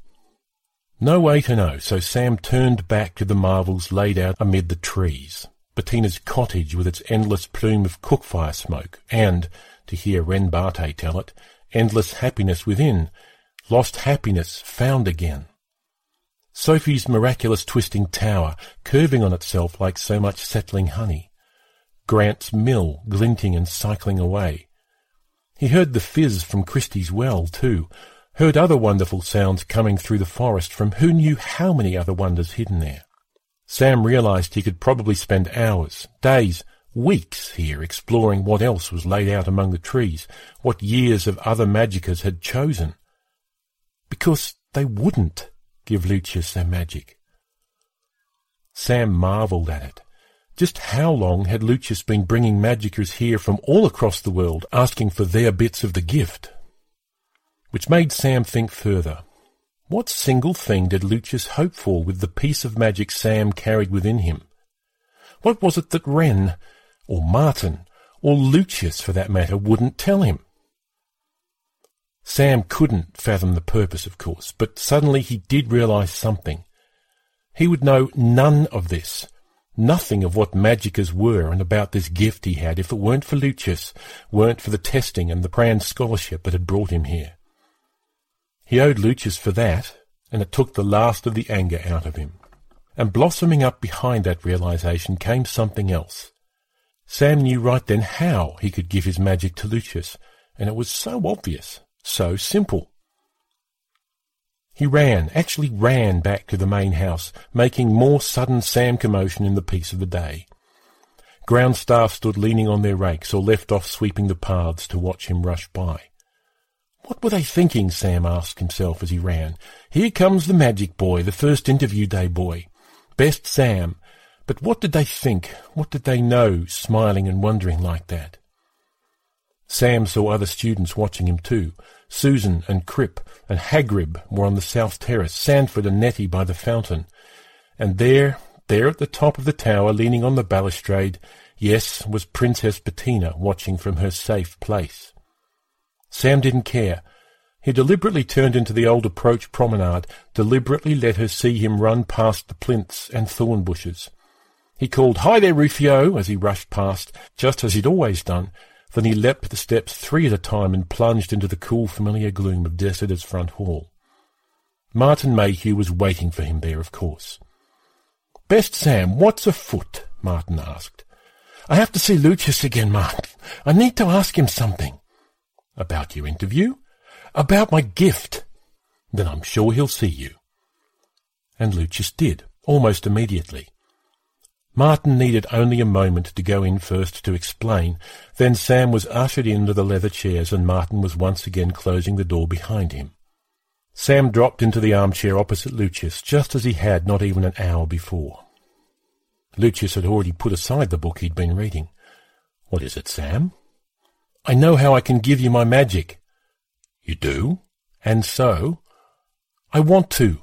No way to know, so Sam turned back to the marvels laid out amid the trees. Bettina's cottage with its endless plume of cook-fire smoke, and, to hear Wren Bate tell it, endless happiness within, lost happiness found again. Sophie's miraculous twisting tower, curving on itself like so much settling honey. Grant's mill, glinting and cycling away. He heard the fizz from Christie's well, too, heard other wonderful sounds coming through the forest from who knew how many other wonders hidden there. Sam realized he could probably spend hours, days, weeks here exploring what else was laid out among the trees, what years of other magickers had chosen. Because they wouldn't give Lucius their magic. Sam marvelled at it. Just how long had Lucius been bringing magickers here from all across the world, asking for their bits of the gift? Which made Sam think further. What single thing did Lucius hope for with the piece of magic Sam carried within him? What was it that Wren, or Martin, or Lucius for that matter, wouldn't tell him? Sam couldn't fathom the purpose, of course, but suddenly he did realize something. He would know none of this, nothing of what magickers were and about this gift he had if it weren't for Lucius, weren't for the testing and the grand scholarship that had brought him here. He owed Lucius for that, and it took the last of the anger out of him. And blossoming up behind that realization came something else. Sam knew right then how he could give his magic to Lucius, and it was so obvious so simple. He ran, actually ran back to the main house, making more sudden Sam commotion in the peace of the day. Ground staff stood leaning on their rakes or left off sweeping the paths to watch him rush by. What were they thinking, Sam asked himself as he ran. Here comes the magic boy, the first interview day boy. Best Sam. But what did they think? What did they know, smiling and wondering like that? Sam saw other students watching him too. Susan and Crip and Hagrib were on the south terrace, Sandford and Nettie by the fountain. And there, there at the top of the tower, leaning on the balustrade, yes, was Princess Bettina watching from her safe place. Sam didn't care. He deliberately turned into the old approach promenade, deliberately let her see him run past the plinths and thorn bushes. He called, Hi there, Rufio, as he rushed past, just as he'd always done, then he leapt the steps three at a time and plunged into the cool, familiar gloom of Dessida's front hall. Martin Mayhew was waiting for him there, of course. Best Sam, what's afoot? Martin asked. I have to see Lucius again, Martin. I need to ask him something. About your interview? About my gift. Then I'm sure he'll see you. And Lucius did, almost immediately. Martin needed only a moment to go in first to explain. Then Sam was ushered into the leather chairs and Martin was once again closing the door behind him. Sam dropped into the armchair opposite Lucius, just as he had not even an hour before. Lucius had already put aside the book he'd been reading. What is it, Sam? I know how I can give you my magic. You do? And so? I want to.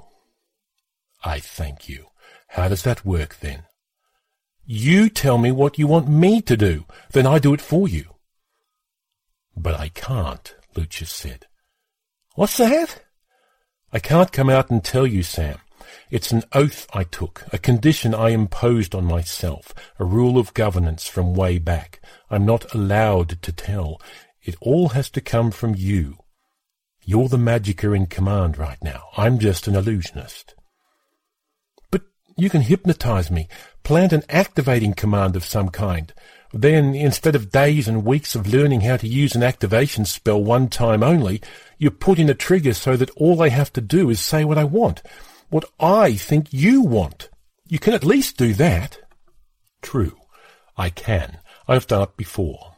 I thank you. How does that work, then? You tell me what you want me to do, then I do it for you. But I can't, Lucius said. What's that? I can't come out and tell you, Sam. It's an oath I took, a condition I imposed on myself, a rule of governance from way back. I'm not allowed to tell. It all has to come from you. You're the magicker in command right now. I'm just an illusionist. But you can hypnotize me, Plant an activating command of some kind. Then, instead of days and weeks of learning how to use an activation spell one time only, you put in a trigger so that all they have to do is say what I want. What I think you want. You can at least do that. True. I can. I've done it before.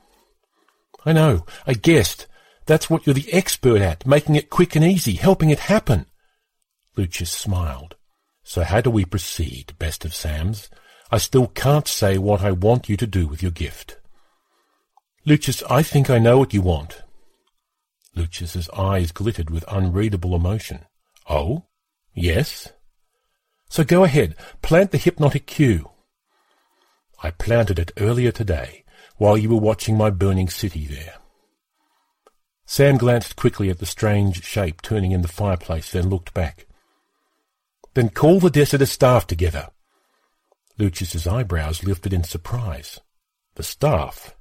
I know. I guessed. That's what you're the expert at, making it quick and easy, helping it happen. Lucius smiled. So how do we proceed, best of Sams? I still can't say what I want you to do with your gift. Lucius, I think I know what you want. Lucius's eyes glittered with unreadable emotion. Oh? Yes? So go ahead, plant the hypnotic cue. I planted it earlier today, while you were watching my burning city there. Sam glanced quickly at the strange shape turning in the fireplace, then looked back. Then call the Dessida's staff together. Lucius's eyebrows lifted in surprise. The staff?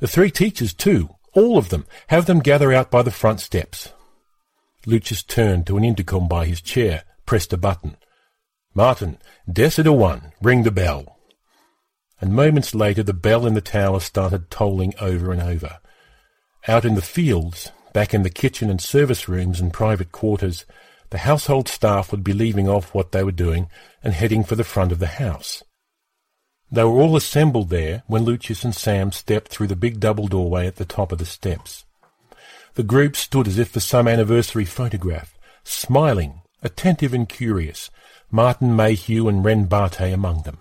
The three teachers, too, all of them. Have them gather out by the front steps. Lucius turned to an intercom by his chair, pressed a button. Martin, Dessida 1, ring the bell. And moments later the bell in the tower started tolling over and over. Out in the fields, back in the kitchen and service rooms and private quarters, the household staff would be leaving off what they were doing and heading for the front of the house. They were all assembled there when Lucius and Sam stepped through the big double doorway at the top of the steps. The group stood as if for some anniversary photograph, smiling, attentive and curious, Martin Mayhew and Wren Bartet among them.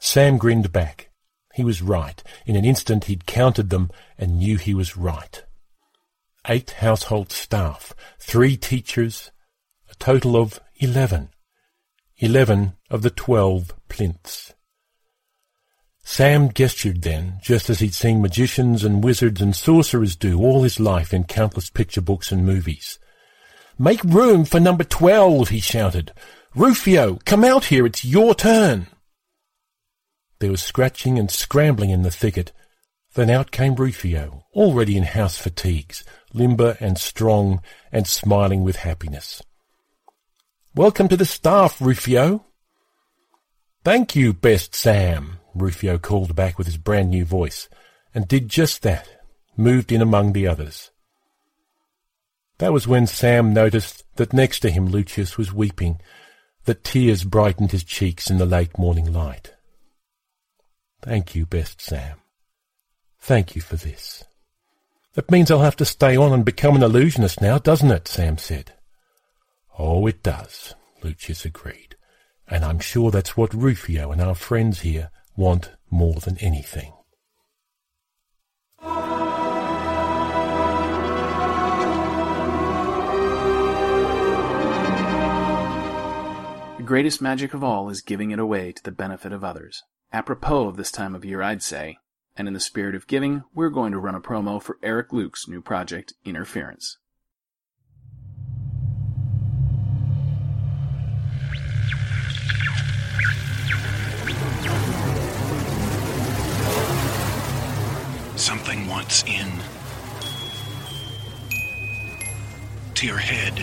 Sam grinned back. He was right. In an instant he'd counted them and knew he was right. Eight household staff, three teachers, a total of eleven. Eleven of the twelve plinths. Sam gestured then, just as he'd seen magicians and wizards and sorcerers do all his life in countless picture books and movies. Make room for number twelve, he shouted. Rufio, come out here, it's your turn. There was scratching and scrambling in the thicket. Then out came Rufio, already in house fatigues, limber and strong and smiling with happiness. Welcome to the staff, Rufio. Thank you, best Sam, Rufio called back with his brand new voice, and did just that, moved in among the others. That was when Sam noticed that next to him Lucius was weeping, that tears brightened his cheeks in the late morning light. Thank you, best Sam. Thank you for this. That means I'll have to stay on and become an illusionist now, doesn't it? Sam said. Oh, it does, Lucius agreed. And I'm sure that's what Rufio and our friends here want more than anything. The greatest magic of all is giving it away to the benefit of others. Apropos of this time of year, I'd say. And in the spirit of giving, we're going to run a promo for Eric Luke's new project, Interference. Something wants in to your head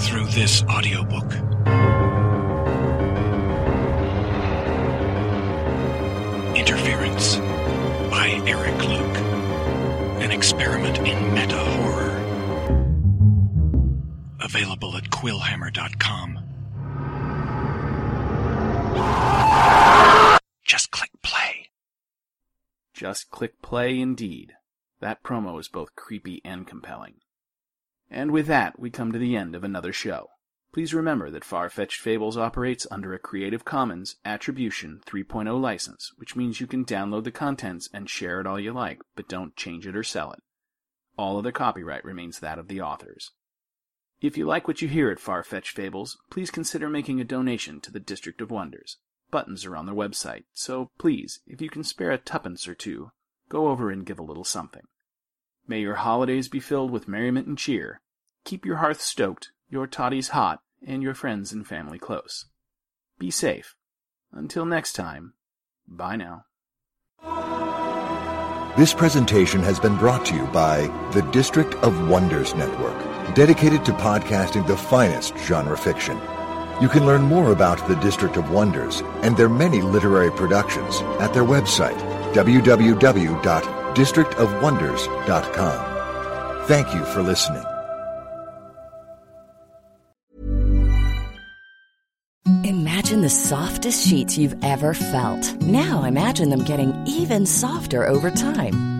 through this audiobook. quillhammer.com. Just click play. Just click play indeed. That promo is both creepy and compelling. And with that, we come to the end of another show. Please remember that Far-Fetched Fables operates under a Creative Commons Attribution 3.0 license, which means you can download the contents and share it all you like, but don't change it or sell it. All other copyright remains that of the authors. If you like what you hear at Far-Fetched Fables, please consider making a donation to the District of Wonders. Buttons are on their website, so please, if you can spare a tuppence or two, go over and give a little something. May your holidays be filled with merriment and cheer. Keep your hearth stoked, your toddies hot, and your friends and family close. Be safe. Until next time, bye now. This presentation has been brought to you by the District of Wonders Network, dedicated to podcasting the finest genre fiction. You can learn more about the District of Wonders and their many literary productions at their website, www.districtofwonders.com. Thank you for listening. Imagine the softest sheets you've ever felt. Now imagine them getting even softer over time.